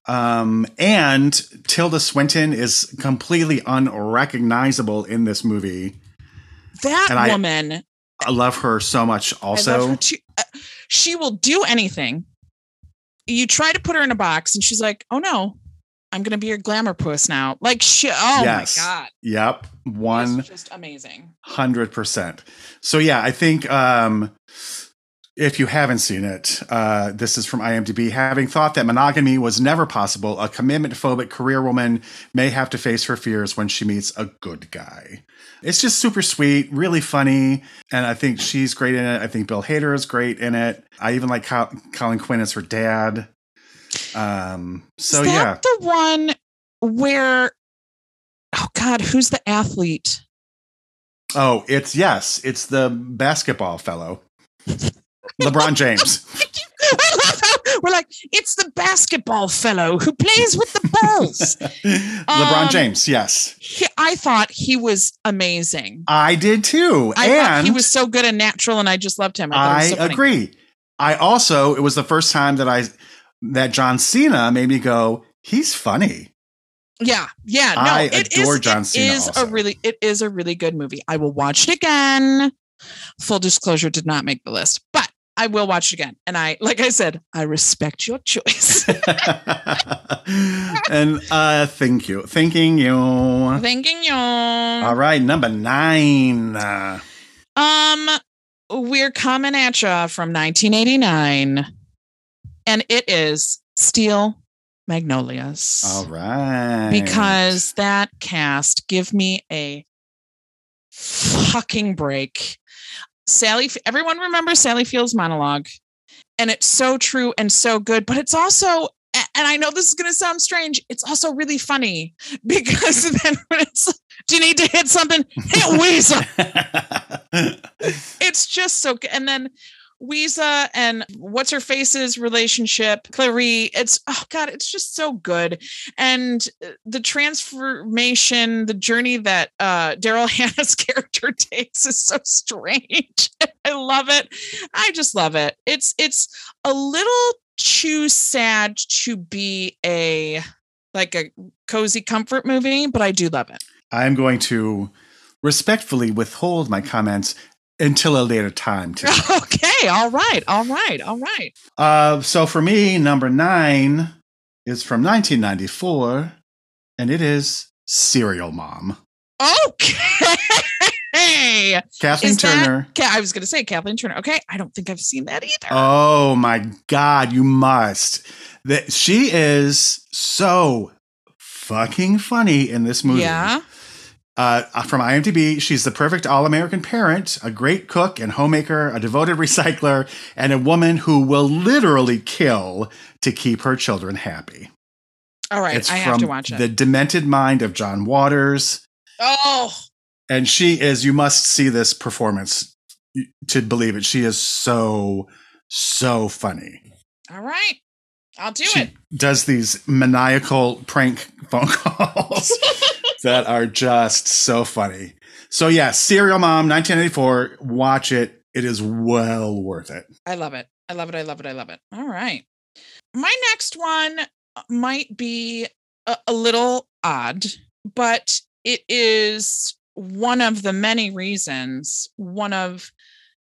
Um, and Tilda Swinton is completely unrecognizable in this movie. That And woman, I love her so much. I Also, too. Uh, she will do anything. You try to put her in a box, and she's like, "Oh no, I'm going to be your glamour puss now." Like, she, oh Yes. my god, yep, one just amazing. hundred percent. So yeah, I think um, if you haven't seen it, uh, this is from IMDb. Having thought that monogamy was never possible, a commitment phobic career woman may have to face her fears when she meets a good guy. It's just super sweet, really funny, and I think she's great in it. I think Bill Hader is great in it. I even like Col- Colin Quinn as her dad. Um, so is yeah, the one where? Oh God, who's the athlete? oh, it's yes, it's the basketball fellow, LeBron James. [LAUGHS] I love how we're like, it's the basketball fellow who plays with the balls. [LAUGHS] LeBron Um, James, yes. He- I thought he was amazing. I did too. I and he was so good and natural, and I just loved him. I, it I so agree. I also it was the first time that I that John Cena made me go, he's funny. Yeah, yeah. No, I it adore is- John it Cena is also. a really, it is a really good movie. I will watch it again. Full disclosure, did not make the list, I will watch it again. And I, [LAUGHS] like I said, I respect your choice. [LAUGHS] [LAUGHS] and uh thank you. Thanking you. Thanking you. All right, number nine. Um, we're coming at you from 1989, and it is Steel Magnolias. all right. because that cast give me a fucking break. Sally, everyone remembers Sally Field's monologue, and it's so true and so good, but it's also, and I know this is going to sound strange, it's also really funny [LAUGHS] because [LAUGHS] then when it's, do you need to hit something? Hit Ouiser. [LAUGHS] It's just so good. And then Ouiser and what's her face's relationship, Clairee. It's oh god, it's just so good. And uh, the transformation, the journey that uh Daryl [LAUGHS] Hannah's character [LAUGHS] takes is so strange. [LAUGHS] I love it. I just love it. It's it's a little too sad to be a like a cozy comfort movie, but I do love it. I'm going to respectfully withhold my comments until a later time. Today. [LAUGHS] okay, all right, all right, all right. Uh, so for me, number nine is from 1994, and it is Serial Mom. Okay. Kathleen Is Turner. Okay, I was going to say Kathleen Turner. Okay, I don't think I've seen that either. Oh my God, you must. That she is so fucking funny in this movie. yeah. Uh, from IMDb, she's the perfect all American parent, a great cook and homemaker, a devoted [LAUGHS] recycler, and a woman who will literally kill to keep her children happy. All right, it's I have to watch it. The Demented Mind of John Waters. oh, And she is, you must see this performance to believe it. She is so, so funny. all right. I'll do she it. does these maniacal prank [LAUGHS] phone calls [LAUGHS] that are just so funny. So yeah, Serial Mom, 1984. Watch it. It is well worth it. I love it. I love it. I love it. I love it. All right. My next one uh, might be a, a little odd, but it is one of the many reasons, one of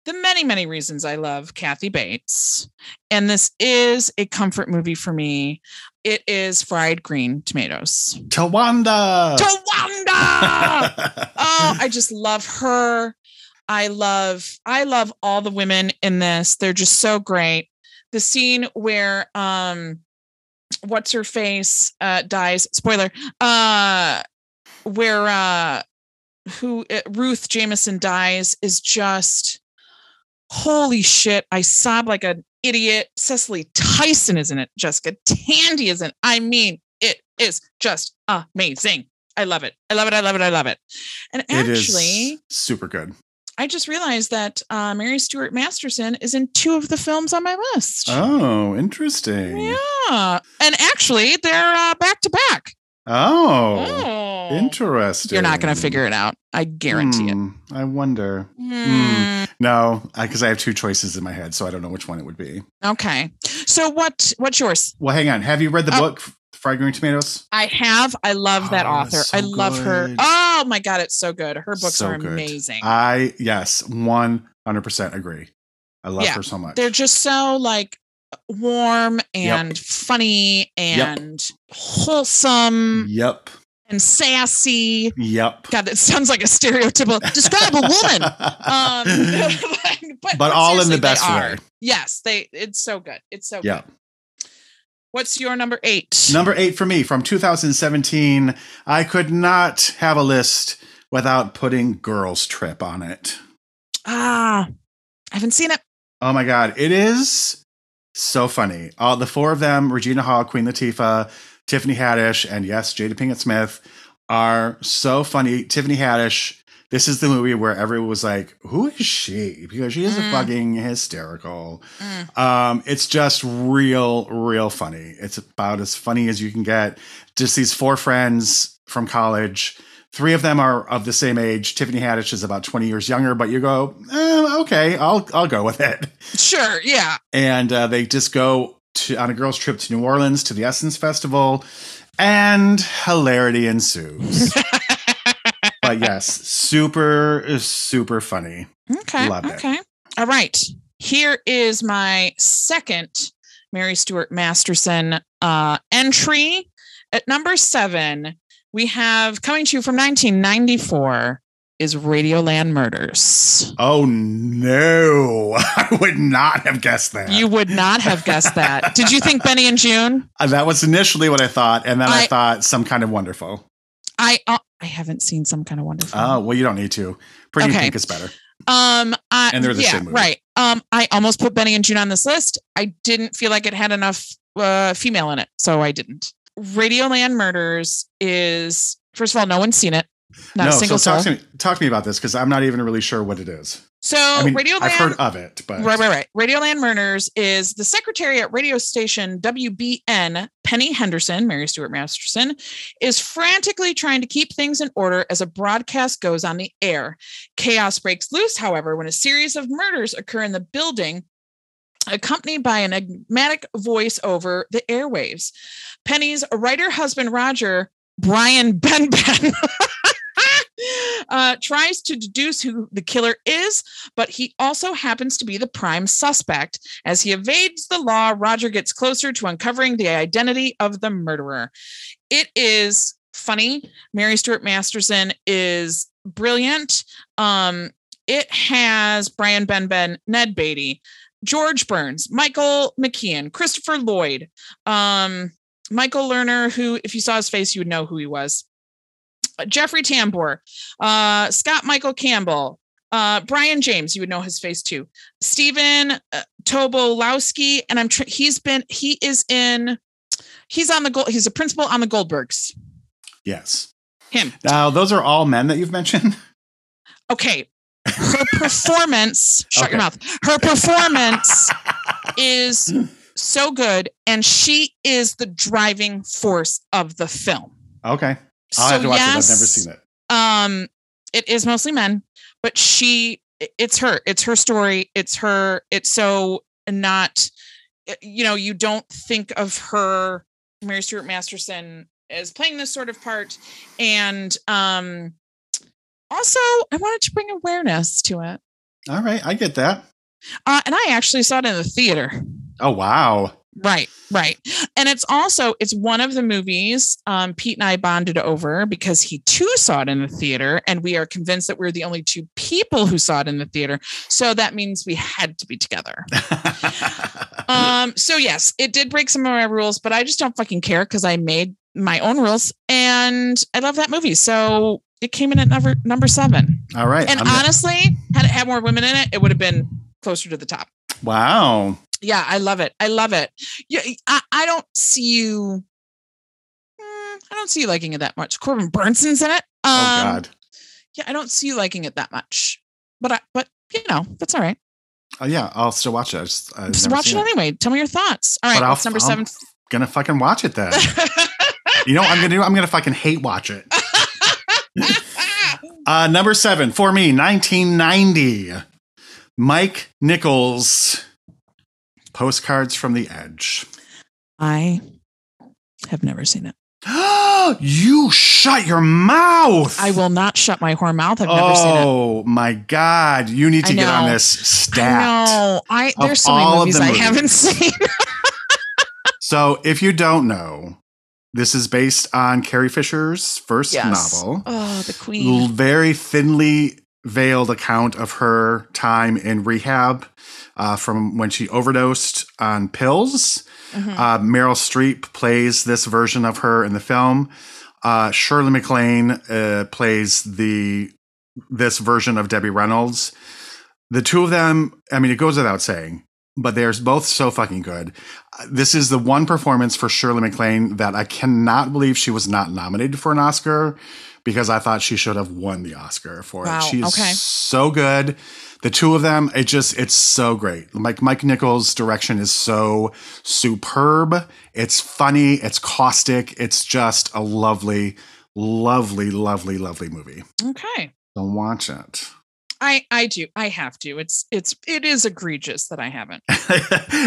the many, many reasons I love Kathy Bates. And this is a comfort movie for me. It is Fried Green Tomatoes. Tawanda. Tawanda! [LAUGHS] oh, I just love her. I love I love all the women in this. They're just so great. The scene where um what's her face uh dies, spoiler. Uh where uh who uh, Ruth Jamison dies is just holy shit. I sob like an idiot. Cicely Tyson is in it. Jessica Tandy is in. it. I mean, it is just amazing. I love it. I love it. I love it. I love it. And actually, super good. I just realized that uh, Mary Stuart Masterson is in two of the films on my list. Oh, interesting. Yeah, and actually, they're uh, back to back. Oh, Oh. interesting. You're not going to figure it out. I guarantee it. Hmm, I wonder. Hmm. No, because I have two choices in my head, so I don't know which one it would be. Okay. So what what's yours? Well, hang on. Have you read the Oh. book Fried Green Tomatoes? I have. I love that Oh, author. so I love her. Oh my god, it's so good. Her books So are good. amazing. I yes, one hundred percent agree. I love Yeah, her so much. They're just so like warm and funny and wholesome Yep. And sassy. Yep. God, that sounds like a stereotypical describe a woman. [LAUGHS] Um, [LAUGHS] but, but all in the best way. Yes, they. It's so good. It's so Yeah. good. What's your number eight? Number eight for me from 2017. I could not have a list without putting Girls Trip on it. ah, I haven't seen it. Oh my God. It is so funny. All the four of them, Regina Hall, Queen Latifah, Tiffany Haddish, and yes, Jada Pinkett Smith, are so funny. Tiffany Haddish, this is the movie where everyone was like, who is she? Because she is Mm. fucking hysterical. Mm. Um, it's just real, real funny. It's about as funny as you can get. Just these four friends from college. Three of them are of the same age. Tiffany Haddish is about 20 years younger, but you go, eh, okay, I'll I'll go with it. Sure. Yeah. And uh, they just go to, on a girls' trip to New Orleans to the Essence Festival, and hilarity ensues. [LAUGHS] but yes, super, super funny. Okay. Love it. okay. All right. Here is my second Mary Stuart Masterson uh, entry. At number seven, we have coming to you from 1994 is Radioland Murders. Oh no, [LAUGHS] I would not have guessed that. You would not have guessed that. [LAUGHS] Did you think Benny and Joon? Uh, that was initially what I thought, and then I, I- thought some kind of wonderful. I uh, I haven't seen some kind of wonderful. Oh well, you don't need to. Pretty Okay. Pink is better. Um, I, And they're the yeah, same movie. right. Um, I almost put Benny and Joon on this list. I didn't feel like it had enough uh, female in it, so I didn't. Radioland Murders is first of all, no one's seen it. Not no, a single so talk to me. Talk to me about this because I'm not even really sure what it is. So I mean, Radioland, I've heard of it, but right, right, right. Radioland Murders is the secretary at radio station WBN, Penny Henderson, Mary Stuart Masterson, is frantically trying to keep things in order as a broadcast goes on the air. Chaos breaks loose, however, when a series of murders occur in the building. Accompanied by an enigmatic voice over the airwaves. Penny's writer husband, Roger, Brian [LAUGHS] Benben, [LAUGHS] uh, tries to deduce who the killer is, but he also happens to be the prime suspect. As he evades the law, Roger gets closer to uncovering the identity of the murderer. It is funny. Mary Stuart Masterson is brilliant. Um, it has Brian Benben, Ned Beatty, George Burns, Michael McKean, Christopher Lloyd, um, Michael Lerner, who, if you saw his face, you would know who he was. Jeffrey Tambor, uh, Scott Michael Campbell, uh, Brion James, you would know his face too. Stephen uh, Tobolowski, and I'm tr- he's been he is in he's on the gold he's a principal on the Goldbergs. yes. Him. Now those are all men that you've mentioned. [LAUGHS] Okay. Her performance, shut your mouth. Her performance is so good, and she is the driving force of the film. Okay, So have to watch yes, it. I've never seen it. um it is mostly men but she, it's her it's her story it's her it's so not you know you don't think of her mary stuart masterson as playing this sort of part and um also i wanted to bring awareness to it All right, I get that. uh, and i actually saw it in the theater Oh wow. Right, right. And it's also it's one of the movies um, Pete and I bonded over because he too saw it in the theater, and we are convinced that we're the only two people who saw it in the theater. So that means we had to be together. [LAUGHS] Um, so yes, it did break some of my rules, but I just don't fucking care because I made my own rules, and I love that movie. So it came in at number number seven. All right. And I'm honestly, had it had more women in it, it would have been closer to the top. wow. Yeah, I love it. I love it. Yeah, I, I don't see you. Mm, I don't see you liking it that much. Corbin Bernsen's in it. Um, oh God. Yeah, I don't see you liking it that much. But I, but you know, that's all right. Oh yeah, I'll still watch it. I just, Just watch it seen anyway. Tell me your thoughts. All right, But I'll- number I'll- seven? Gonna fucking watch it then. You know what I'm gonna do? I'm gonna fucking hate watch it. [LAUGHS] Uh, number seven for me, 1990. Mike Nichols, Postcards from the Edge. I have never seen it. [GASPS] you shut your mouth. I will not shut my whore mouth. I've never seen it. Oh my god! You need to get on this stat. No, I there's so many movies the I haven't [LAUGHS] seen. So, if you don't know, this is based on Carrie Fisher's first Yes. novel. Oh, the queen. Very thinly veiled account of her time in rehab uh, from when she overdosed on pills. Mhm. Uh, Meryl Streep plays this version of her in the film. Uh, Shirley MacLaine uh, plays the this version of Debbie Reynolds. The two of them, I mean, it goes without saying, but they're both so fucking good. This is the one performance for Shirley MacLaine that I cannot believe she was not nominated for an Oscar because I thought she should have won the Oscar for Wow, it. She's okay. so good. The two of them, it just it's so great. Like Mike Nichols' direction is so superb. It's funny, it's caustic, it's just a lovely, lovely, lovely, lovely movie. Okay. Don't watch it. I I do. I have to. It's it's it is egregious that I haven't. [LAUGHS]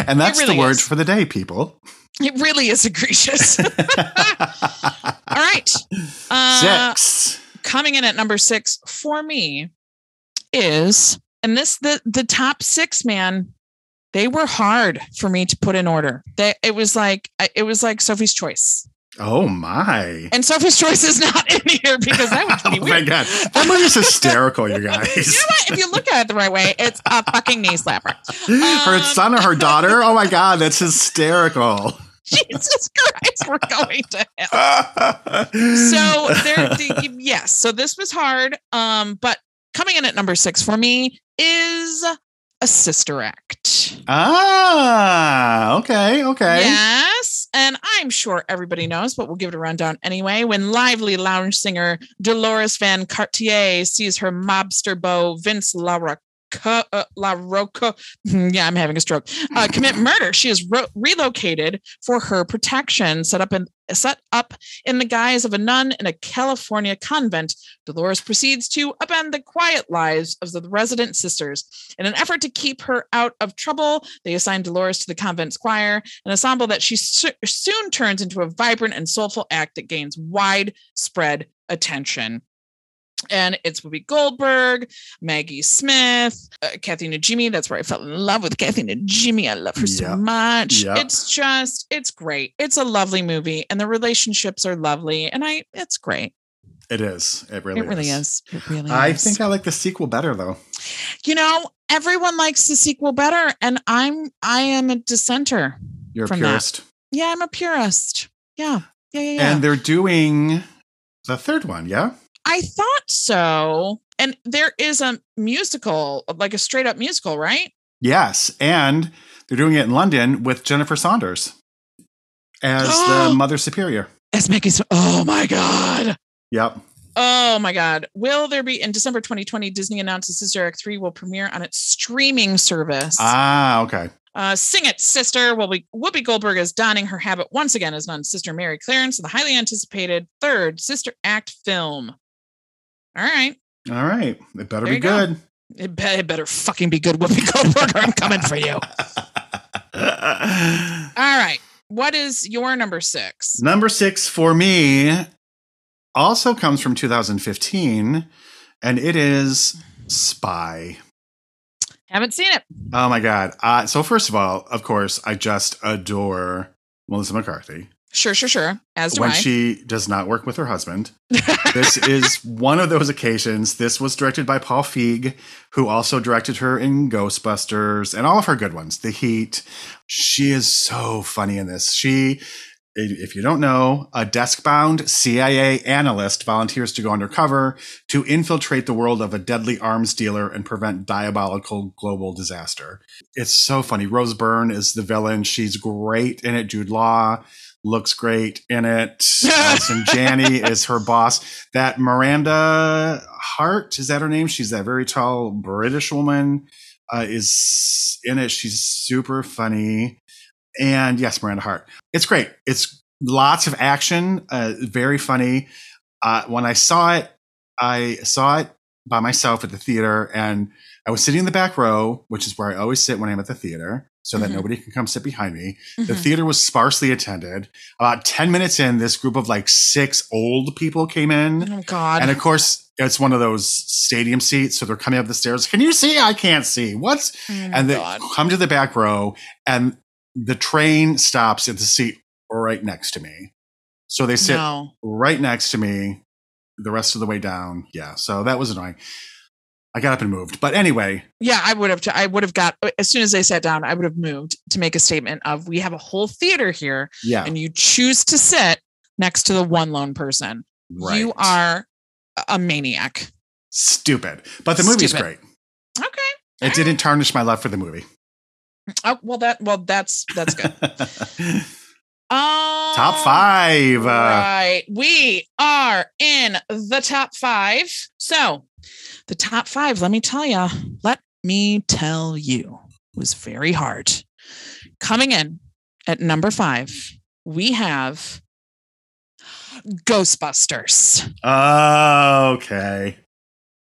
and that's really the word is. for the day, people. It really is egregious. [LAUGHS] All right. Uh, Six. coming in at number six for me is and this the the top six man they were hard for me to put in order they it was like I- it was like sophie's choice Oh my. and sophie's choice is not [LAUGHS] in here because that would be [LAUGHS] oh my god. That movie's hysterical, you [LAUGHS] guys. you know what if you look at it the right way it's a fucking knee slapper her Um, son or her daughter? Oh my god, that's hysterical. jesus christ we're going to hell so there the, yes so this was hard um but coming in at number six for me is a sister act ah, okay, okay. Yes. And I'm sure everybody knows, but we'll give it a rundown anyway. When lively lounge singer Dolores Van Cartier sees her mobster beau, Vince LaRocca, uh, LaRocca, yeah, I'm having a stroke, uh, commit [LAUGHS] murder, she is ro- relocated for her protection, set up in set up in the guise of a nun in a California convent. Dolores proceeds to upend the quiet lives of the resident sisters. In an effort to keep her out of trouble, they assign Dolores to the convent choir, an ensemble that she so- soon turns into a vibrant and soulful act that gains widespread attention. And it's Whoopi Goldberg, Maggie Smith, uh, Kathy Najimy. That's where I fell in love with Kathy Najimy. I love her so much. Yep. It's just, it's great. It's a lovely movie, and the relationships are lovely, and I, it's great. It is. It really, is. it really is. is. It really is. I is. think I like the sequel better though. you know, everyone likes the sequel better, and I'm, I am a dissenter. You're a From that. purist. Yeah, I'm a purist. Yeah, yeah, yeah. yeah. And they're doing the third one, yeah? I thought so. And there is a musical, like a straight up musical, right? Yes. And they're doing it in London with Jennifer Saunders as the [GASPS] Mother Superior. As Mickey's. Oh my God. Yep. Oh my God. Will there be in December 2020? Disney announces Sister Act 3 will premiere on its streaming service. Ah, okay. Uh, Sing It, Sister. Whoopi, Whoopi Goldberg is donning her habit once again as nun Sister Mary Clarence in the highly anticipated third Sister Act film. All right. All right. It better There be you go. good. It, be- it better fucking be good, Whoopi Goldberg. I'm coming for you. [LAUGHS] All right. What is your number six? Number six for me also comes from 2015, and it is Spy. Haven't seen it. Oh my God. Uh, so, first of all, of course, I just adore Melissa McCarthy Sure, sure, sure. As do when I. she does not work with her husband. [LAUGHS] this is one of those occasions. This was directed by Paul Feig, who also directed her in Ghostbusters and all of her good ones, The Heat. She is so funny in this. She, if you don't know, a desk bound CIA analyst volunteers to go undercover to infiltrate the world of a deadly arms dealer and prevent diabolical global disaster. It's so funny. Rose Byrne is the villain. She's great in it. Jude Law looks great in it. [LAUGHS] Allison Janney is her boss. That Miranda Hart, is that her name? She's that very tall British woman, uh, is in it. She's super funny. And yes, Miranda Hart. It's great. It's lots of action, uh, very funny. Uh, when I saw it, I saw it by myself at the theater, and I was sitting in the back row, which is where I always sit when I'm at the theater, so that Mhm. nobody can come sit behind me. The Mhm. theater was sparsely attended. About 10 minutes in, this group of like six old people came in. Oh God. And of course, it's one of those stadium seats. So they're coming up the stairs. Can you see? I can't see. What's Oh and they God. come to the back row and the train stops at the seat right next to me. So they sit No. right next to me the rest of the way down. Yeah. So that was annoying. I got up and moved. But anyway, Yeah, I would have. I would have got as soon as they sat down. I would have moved to make a statement of we have a whole theater here, yeah. and you choose to sit next to the one lone person. right. You are a- maniac. stupid. But the movie's Stupid. great. Okay. It didn't tarnish my love for the movie. Oh well, that well that's that's good. [LAUGHS] Um, Top five. Right. We are in the top five. So, the top five, let me tell you, let me tell you, was very hard. Coming in at number five, we have Ghostbusters Oh, okay.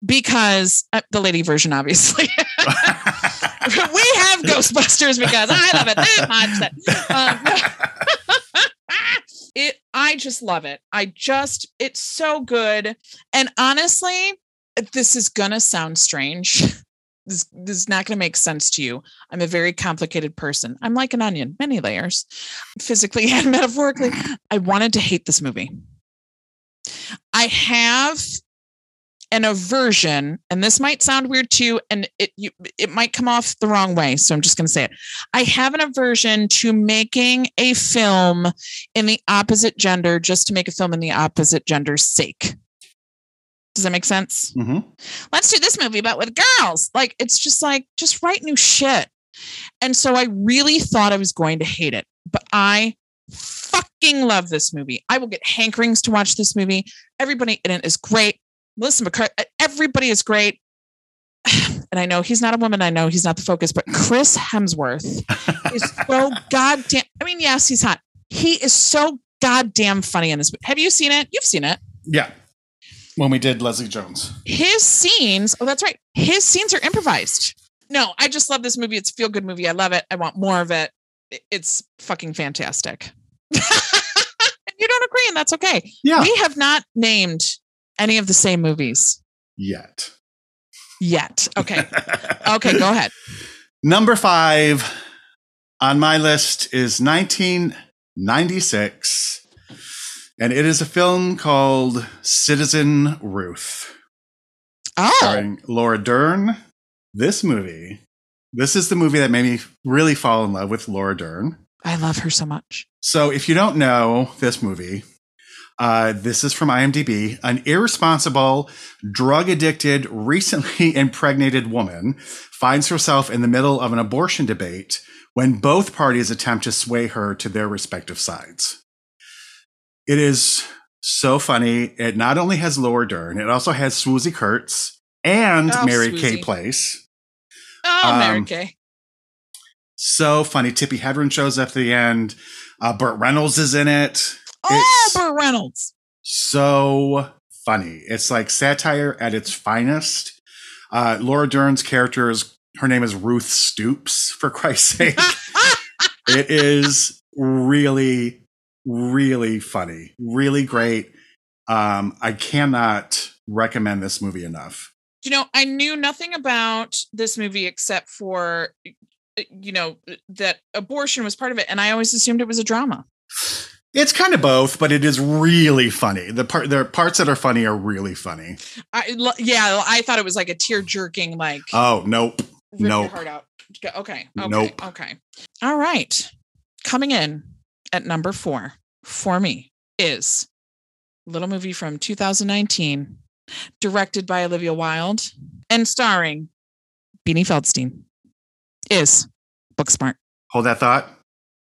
because uh, the lady version, obviously. [LAUGHS] we have Ghostbusters because I love it that much. Um, [LAUGHS] it i just love it i just it's so good and honestly Uh, this is gonna sound strange. [LAUGHS] This, this is not gonna make sense to you. I'm a very complicated person. I'm like an onion many layers physically [LAUGHS] and metaphorically. I wanted to hate this movie. I have an aversion and this might sound weird too and it you, it might come off the wrong way so i'm just going to say it. I have an aversion to making a film in the opposite gender just to make a film in the opposite gender's sake does that make sense Mhm. let's do this movie but with girls like it's just like just write new shit and so i really thought i was going to hate it but i fucking love this movie i will get hankerings to watch this movie everybody in it is great Melissa McCarthy, everybody is great. [SIGHS] And I know he's not a woman. I know he's not the focus, but Chris Hemsworth [LAUGHS] is so goddamn. I mean, yes, he's hot. He is so goddamn funny in this. Movie. Have you seen it? You've seen it. Yeah. When we did Leslie Jones. His scenes. Oh, that's right. His scenes are improvised. No, I just love this movie. It's a feel good movie. I love it. I want more of it. It's fucking fantastic. [LAUGHS] you don't agree, and that's okay. Yeah. We have not named any of the same movies Yet. yet. Okay. [LAUGHS] Okay, go ahead. Number five on my list is 1996, and it is a film called Citizen Ruth, Oh, starring Laura Dern. This movie, this is the movie that made me really fall in love with Laura Dern. I love her so much. So, if you don't know this movie, uh, this is from IMDb. An irresponsible, drug addicted, [LAUGHS] recently impregnated woman finds herself in the middle of an abortion debate when both parties attempt to sway her to their respective sides. It is so funny. It not only has Laura Dern, it also has Swoozie Kurtz and Oh, Mary Kay Place. Oh, Mary Um, Kay. So funny. Tippi Hedren shows up at the end. Uh, Burt Reynolds is in it. Oh, it's- Burt Reynolds. so funny. It's like satire at its finest. Uh, Laura Dern's character is her name is Ruth Stoops. For Christ's sake, [LAUGHS] it is really, really funny, really great. Um, I cannot recommend this movie enough. you know, I knew nothing about this movie except for, uh, you know, that abortion was part of it. And I always assumed it was a drama. It's kind of both, but it is really funny. The part, the parts that are funny are really funny. I, yeah, I thought it was like a tear jerking, like Oh nope, nope. Okay, okay, Nope. okay. All right. Coming in at number four for me is little movie from 2019, directed by Olivia Wilde and starring Beanie Feldstein. Is Booksmart. Hold that thought.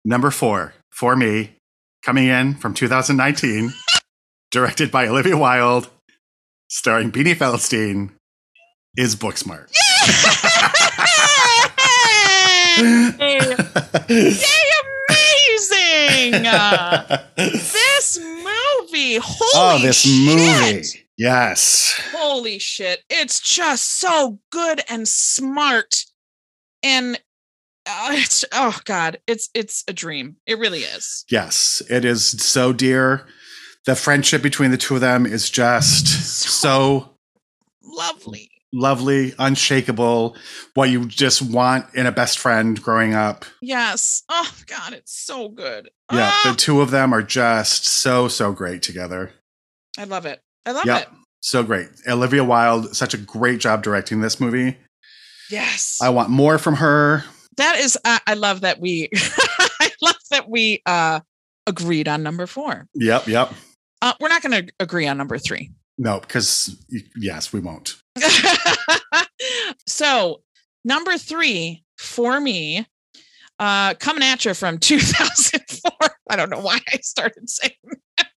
Number four for me, coming in from 2019, [LAUGHS] directed by Olivia Wilde, starring Beanie Feldstein, is Booksmart. [LAUGHS] [LAUGHS] Yay, Uh, [LAUGHS] this movie, holy oh, this shit. movie. Yes. Holy shit. It's just so good and smart. And uh, [LAUGHS] it's oh god, it's it's a dream. It really is. Yes. It is so dear. The friendship between the two of them is just so Lovely. lovely, unshakable, what you just want in a best friend growing up. Yes. Oh god, it's so good. Yeah, Ah, the two of them are just so, so great together. I love it. I love Yeah, it. so great. Olivia Wilde, such a great job directing this movie. Yes. I want more from her. that is I, I love that we [LAUGHS] I love that we uh agreed on number 4. Yep, yep. Uh we're not going to agree on number 3. No, because yes, we won't. [LAUGHS] so number three for me uh coming at you from [LAUGHS] 2004 i don't know why [LAUGHS] i started saying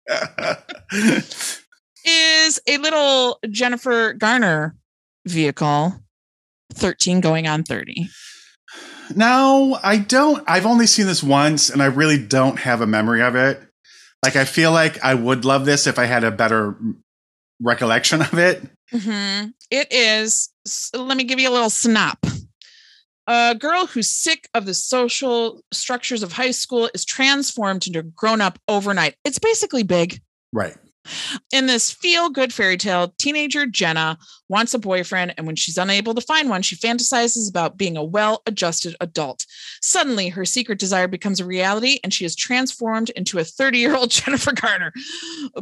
[LAUGHS] is a little jennifer garner vehicle 13 going on 30 no, I don't. I've only seen this once and I really don't have a memory of it. Like, I feel like I would love this if I had a better recollection of it. Mhm. It is let me give you a little snap a girl who's sick of the social structures of high school is transformed into a grown-up overnight it's basically big Right. In this feel good fairy tale, teenager Jenna wants a boyfriend, and when she's unable to find one, she fantasizes about being a well adjusted adult. Suddenly, her secret desire becomes a reality, and she is transformed into a 30 year old [LAUGHS] Jennifer Garner.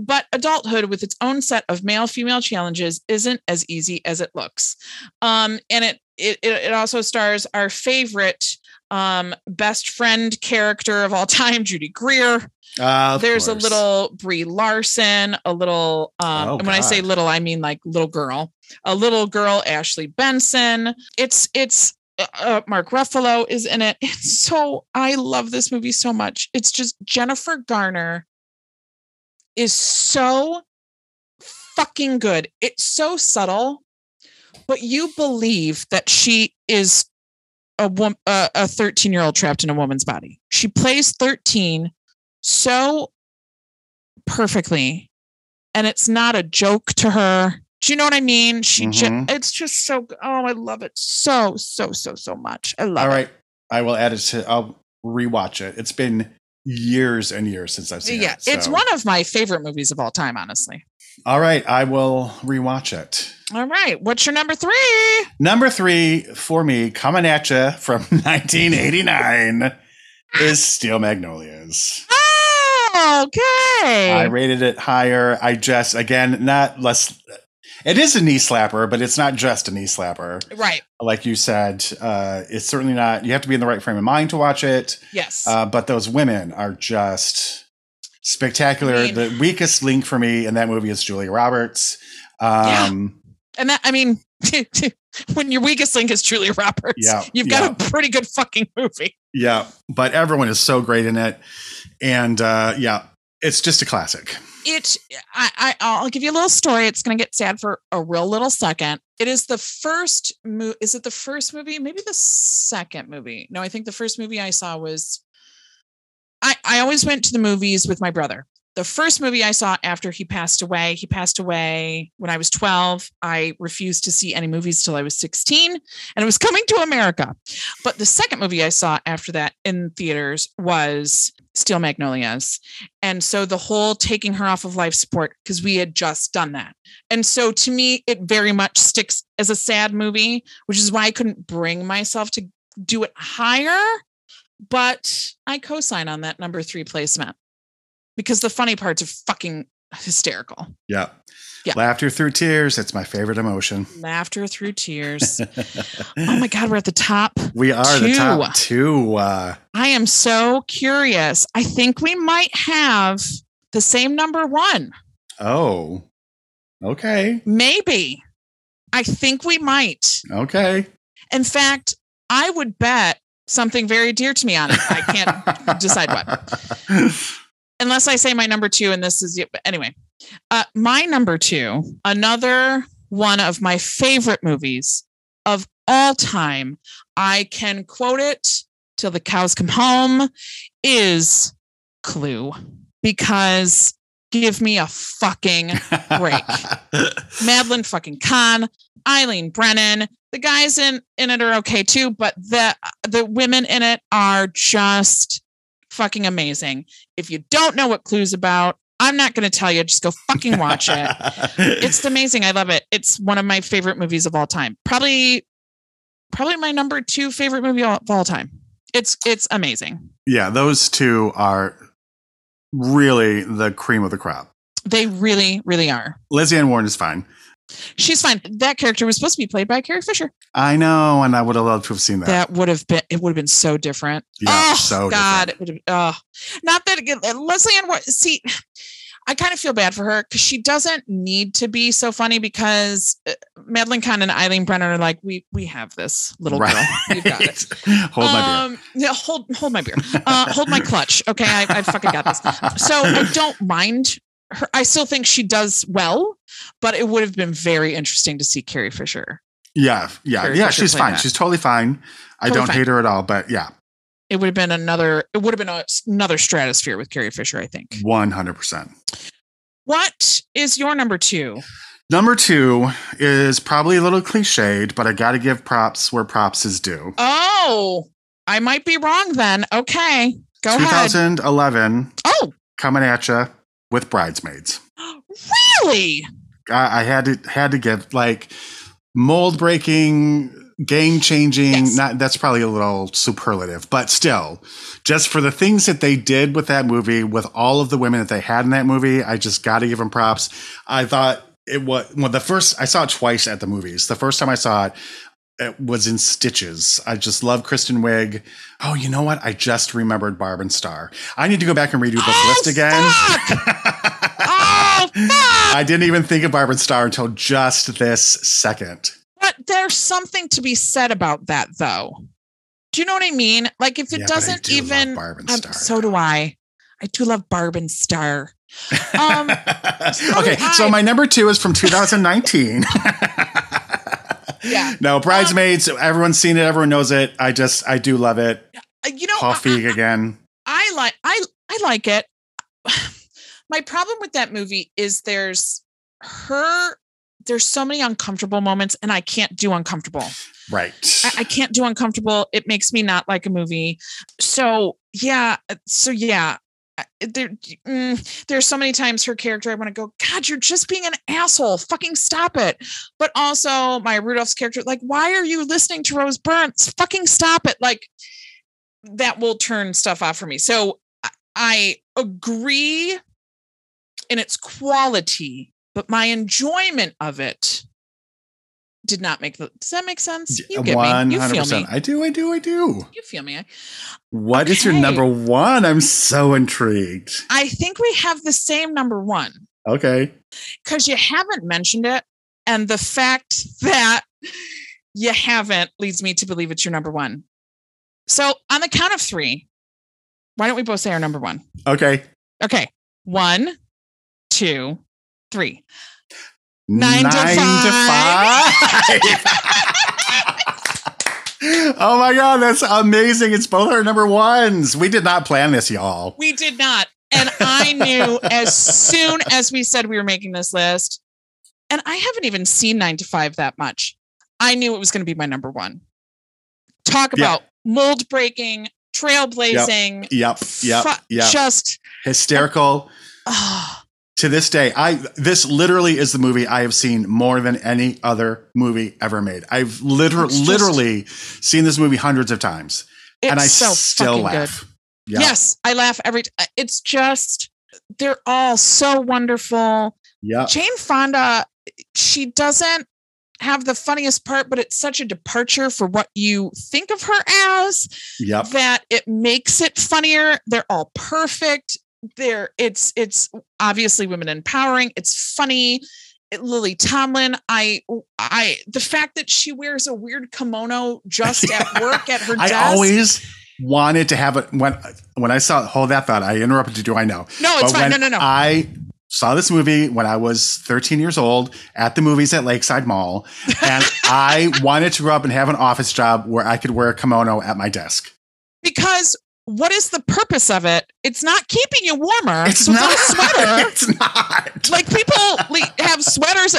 But adulthood, with its own set of male female challenges, isn't as easy as it looks. Um, and it, it, it also stars our favorite um, best friend character of all [LAUGHS] time, Judy Greer. Uh, There's a little Brie Larson, a little um Oh, and when I say little, I mean like little girl. A little girl, Ashley Benson. It's it's uh, uh, Mark Ruffalo is in it. [LAUGHS] It's so I love this movie so much. It's just Jennifer Garner is so fucking good. It's so subtle, but you believe that she is a woman, a 13 year old trapped in a woman's body. She plays 13 so perfectly, and it's not a joke to her. Do you know what I mean? She just, Mhm. it's just so, oh, I love it so, so, so, so much. I love All right. it. I will add it to, I'll rewatch it. It's been years and years since I've seen Yeah, it. it's so- one of my favorite movies of all time, honestly. All right. I will rewatch it. All right. What's your number three? Number three for me, coming at you from [LAUGHS] 1989, is Steel Magnolias. Oh, okay. I rated it higher. I just, again, not less. It is a knee slapper, but it's not just a knee slapper. right. Like you said, uh, it's certainly not. You have to be in the right frame of mind to watch it. Yes. Uh, but those women are just spectacular. I mean- the weakest link for me in that movie is Julia Roberts. Um, and that, I mean, [LAUGHS] when your weakest link is Julia Roberts, Yeah, you've got a pretty good fucking movie. yeah, but everyone is so great in it, and uh, yeah, it's just a classic. it I, I i'll give you a little story it's going to get sad for a real little second it is the first movie is it the first movie maybe the second movie no i think the first movie i saw was i i always went to the movies with my brother. The first movie i saw after he passed away he passed away when i was 12 i refused to see any movies till i was 16 and it was coming to america. But the second movie i saw after that in theaters was steel magnolias. And so the whole taking her off of life support because we had just done that. And so to me it very much sticks as a sad movie which is why i couldn't bring myself to do it higher but i co-sign on that number three placement because the funny parts are fucking hysterical Yeah. Yeah. Laughter through tears. That's my favorite emotion. laughter through tears [LAUGHS] oh my god we're at the top we are the top two. Uh, i am so curious i think we might have the same number one oh, okay. maybe i think we might Okay. In fact, I would bet something very dear to me on it. I can't [LAUGHS] decide what. unless I say my number two, and this is but anyway. Uh, my number two, another one of my favorite movies of all time. I can quote it till the cows come home. Is Clue because give me a fucking break. [LAUGHS] Madeline fucking Kahn, Eileen Brennan. The guys in in it are okay too, but the the women in it are just fucking amazing. If you don't know what Clue's about, I'm not going to tell you. Just go fucking watch it. [LAUGHS] It's amazing. I love it. It's one of my favorite movies of all time. Probably, probably my number two favorite movie of all time. It's it's amazing. yeah, those two are really the cream of the crop. They really, really are. Lesley Ann Warren is fine. She's fine. That character was supposed to be played by Carrie Fisher. I know, and I would have loved to have seen that. That would have been. It would have been so different. Yeah, oh so God, different. it would have. Oh, not that again. Lesley Ann. See, I kind of feel bad for her because she doesn't need to be so funny because uh, Madeline Kahn and Eileen Brennan are like, we we have this little girl. You've got it. [LAUGHS] Hold my beer. um, yeah, hold hold my beer. Uh, hold my [LAUGHS] clutch. Okay, I, I fucking got this. So I don't mind her. I still think she does well, but it would have been very interesting to see Carrie Fisher. Yeah, yeah, Carrie yeah. Fisher She's fine. that. She's totally fine. I Totally don't fine. hate her at all. But yeah, It would have been another. It would have been a, another stratosphere with Carrie Fisher. I think. one hundred percent. What is your number two? Number two is probably a little cliched, but I got to give props where props is due. Oh, I might be wrong then. Okay, go ahead. 2011, Oh, coming at you with Bridesmaids. really? I, I had to had to give like mold breaking, game changing. Yes. Not that's probably a little superlative, but still, just for the things that they did with that movie, with all of the women that they had in that movie, I just got to give them props. I thought it was well the first I saw it twice at the movies. The first time I saw it. It was in stitches. I just love Kristen Wiig. Oh, you know what? I just remembered Barb and Star. I need to go back and redo this Oh, list again. [LAUGHS] [LAUGHS] I didn't even think of Barb and Star until just this second. But there's something to be said about that, though. Do you know what I mean? Like, if it Yeah, I doesn't do love even. Barb and um, so do I. I do love Barb and Star. Um, [LAUGHS] okay, do so my number two is from 2019. [LAUGHS] Yeah. No, Bridesmaids. everyone's seen it. Everyone knows it. I just, I do love it. Uh, You know, I- Coffee again. I like I I like it. My problem with that movie is there's her there's so many uncomfortable moments and I can't do uncomfortable. Right. I, I can't do uncomfortable. It makes me not like a movie. So yeah, uh, so yeah. There, mm, there's so many times her character. I want to go. God, you're just being an asshole. Fucking stop it. But also Maya Rudolph's character. Like, why are you listening to Rose Byrne's? Fucking stop it. Like, that will turn stuff off for me. So I agree in its quality, but my enjoyment of it did not make the. Does that make sense? You get me. You feel me. I do, I do, I do. You feel me. What is your number one? I'm so intrigued. I think we have the same number one Okay. because you haven't mentioned it. And the fact that you haven't leads me to believe it's your number one. So on the count of three, why don't we both say our number one? Okay. Okay. One, two, three. Nine to five. [LAUGHS] oh my god, that's amazing! It's both our number ones. We did not plan this, y'all. We did not. And I knew as soon as we said we were making this list, and I haven't even seen nine to five that much. I knew it was going to be my number one. Talk Yeah. about mold breaking, trailblazing, Yep, yep, fu- yep. just Hysterical. oh, [SIGHS] To this day, I this literally is the movie I have seen more than any other movie ever made. I've liter- It's just- literally seen this movie hundreds of times, and I so still laugh. Yep. Yes, I laugh every. T- it's just they're all so wonderful. Yeah, Jane Fonda, she doesn't have the funniest part, but it's such a departure for what you think of her as Yep. that it makes it funnier. They're all perfect. They're it's it's obviously women empowering. It's funny. It- Lily Tomlin, I I the fact that she wears a weird kimono just at [LAUGHS] work at her desk I always wanted to have it when when I saw hold that thought. I interrupted you. Do I know. no, it's But fine. No, no, no. I saw this movie when I was 13 years old at the movies at Lakeside Mall, and [LAUGHS] I wanted to grow up and have an office job where I could wear a kimono at my desk. because what is the purpose of it? It's not keeping you warmer. It's so not a sweater. [LAUGHS] It's not. like people have sweaters.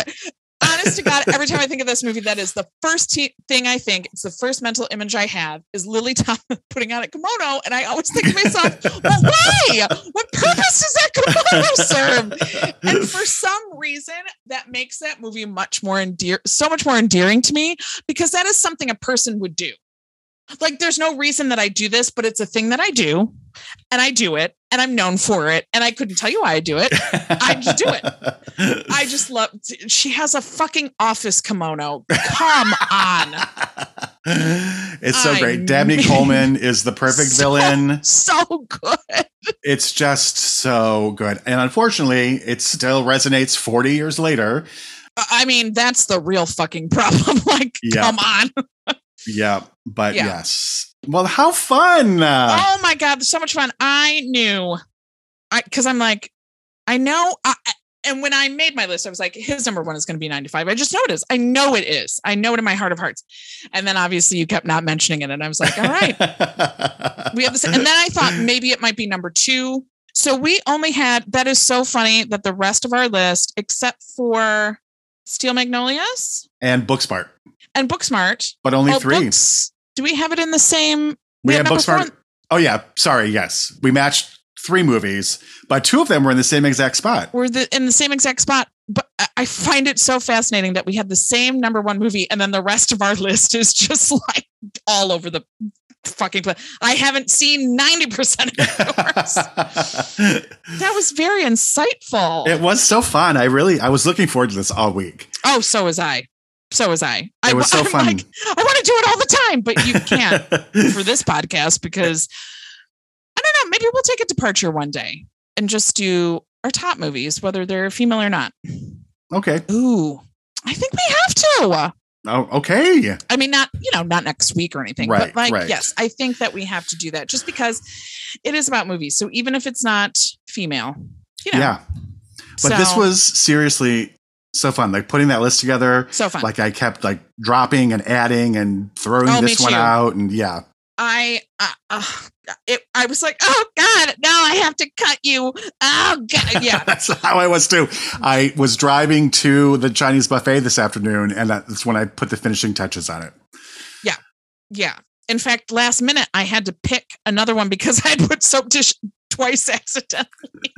Honest to God, every time I think of this movie, that is the first te- thing I think. It's the first mental image I have is Lily Tomlin [LAUGHS] putting on a kimono, and I always think to myself, "Well, why? What purpose does that kimono [LAUGHS] serve?" And for some reason, that makes that movie much more endear, so much more endearing to me because that is something a person would do. Like, there's no reason that I do this, but it's a thing that I do, and I do it, and I'm known for it, and I couldn't tell you why I do it. I just do it. I [LAUGHS] just love. She has a fucking office kimono. Come on, it's so I great. Dabney mean- Coleman is the perfect So- villain. so good. It's just so good. And unfortunately, it still resonates 40 years later. I mean, that's the real fucking problem. [LAUGHS] Like, Yeah. come on. Yeah. But Yeah. yes. Well, how fun. Uh, oh my god, so much fun. I knew, I because I'm like, I know. I, and when I made my list, I was like, his number one is going to be 95. I just know it is. I know it is. I know it in my heart of hearts. And then obviously you kept not mentioning it, and I was like, all right, [LAUGHS] we have this. And then I thought maybe it might be number two. So we only had. That is so funny that the rest of our list, except for Steel Magnolias and Booksmart, and Booksmart, but only three. Books, do we have it in the same? we had had number four Booksmart. Oh, yeah. Sorry. Yes. We matched three movies, but two of them were in the same exact spot. we're the, in the same exact spot. But I- I find it so fascinating that we had the same number one movie, and then the rest of our [LAUGHS] list is just like all over the fucking place. I haven't seen ninety percent of [LAUGHS] yours. that was very insightful. it was so fun. I really, I was looking forward to this all week. oh, so was I. So was I. I was so [LAUGHS] I'm fun. Like, I want to do it all the time, but you can't [LAUGHS] for this podcast because I don't know. Maybe we'll take a departure one day and just do our top movies, whether they're female or not. okay. Ooh, I think we have to. Oh, okay. I mean, not you know, not next week or anything, Right, but like, right. yes, I think that we have to do that just because it is about movies. So even if it's not female, you know, Yeah. But this was seriously so fun. Like putting that list together. so fun. Like I kept like dropping and adding and throwing Oh, this one too. out. And yeah. I, uh, uh, it, I was like, oh god, now I have to cut you. Oh god, [LAUGHS] yeah. That's how I was too. I was driving to the Chinese buffet this afternoon, and that's when I put the finishing touches on it. Yeah. Yeah. In fact, last minute I had to pick another one because [LAUGHS] I had put soap dish twice [LAUGHS] accidentally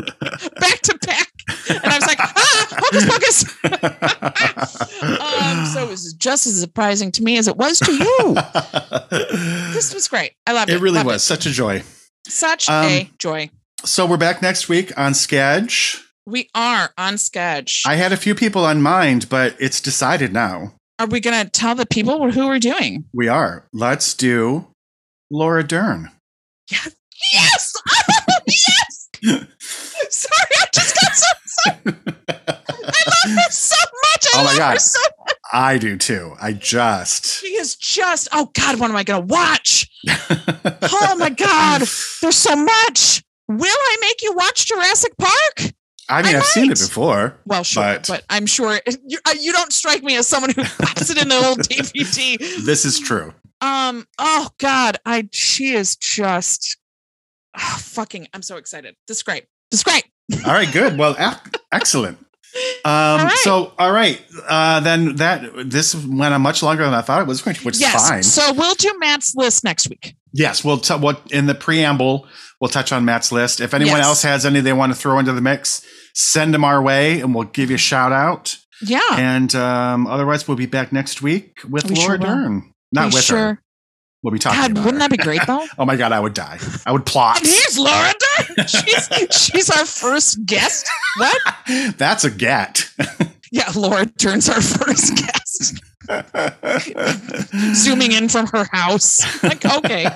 back to back. And I was like, ah, hocus pocus. [LAUGHS] um, so it was just as surprising to me as it was to you. [LAUGHS] This was great. I loved it. it really Loved was such a joy. Such Um, a joy. So we're back next week on Sketch. We are on sketch. I had a few people on mind, but it's decided now. are we going to tell the people who we're doing? We are. Let's do Laura Dern. Yes. yes. [LAUGHS] Sorry, I just got so excited. I love her so much. I Oh my love her God. so I do too. I just. [LAUGHS] She is just, oh God, what am I going to watch? Oh my God, there's so much. Will I make you watch Jurassic Park? I mean, I I've seen it before. Well, sure, But- but, I'm sure [LAUGHS] you, uh, you don't strike me as someone who pops it in the old DVD. This is true. Um, oh God, I she is just oh, fucking. I'm so excited. This is great. Is great. All right, good. Well, ec- excellent. [LAUGHS] Um, right. So, all right, uh, then that this went on much longer than I thought it was going to, which is fine. So we'll do Matt's list next week. yes, we'll t- what in the preamble we'll touch on Matt's list. If anyone Yes. else has any they want to throw into the mix, send them our way, and we'll give you a shout out. Yeah. And um, otherwise, we'll be back next week with We Laura sure. Dern. Not We with sure. her. We'll be talking God, about wouldn't her. that be great though? [LAUGHS] Oh my god, I would die. I would plot. [LAUGHS] And here's Laura [LAUGHS] Dern. She's she's our first guest. What? That's a get. Yeah, Laura Dern's our first guest. Zooming in from her house. Like, okay. Um,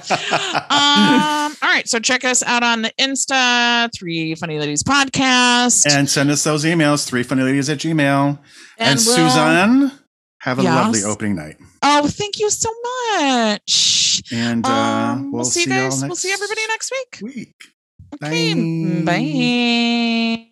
all right. So check us out on the Insta, Three Funny Ladies Podcast. and send us those emails, three funny ladies at Gmail. And, we'll- Suzanne, have a Yes. lovely opening night. Oh, thank you so much. And uh, Um, we'll, we'll see you guys. We'll see everybody next week. week. Okay. Bye. Bye.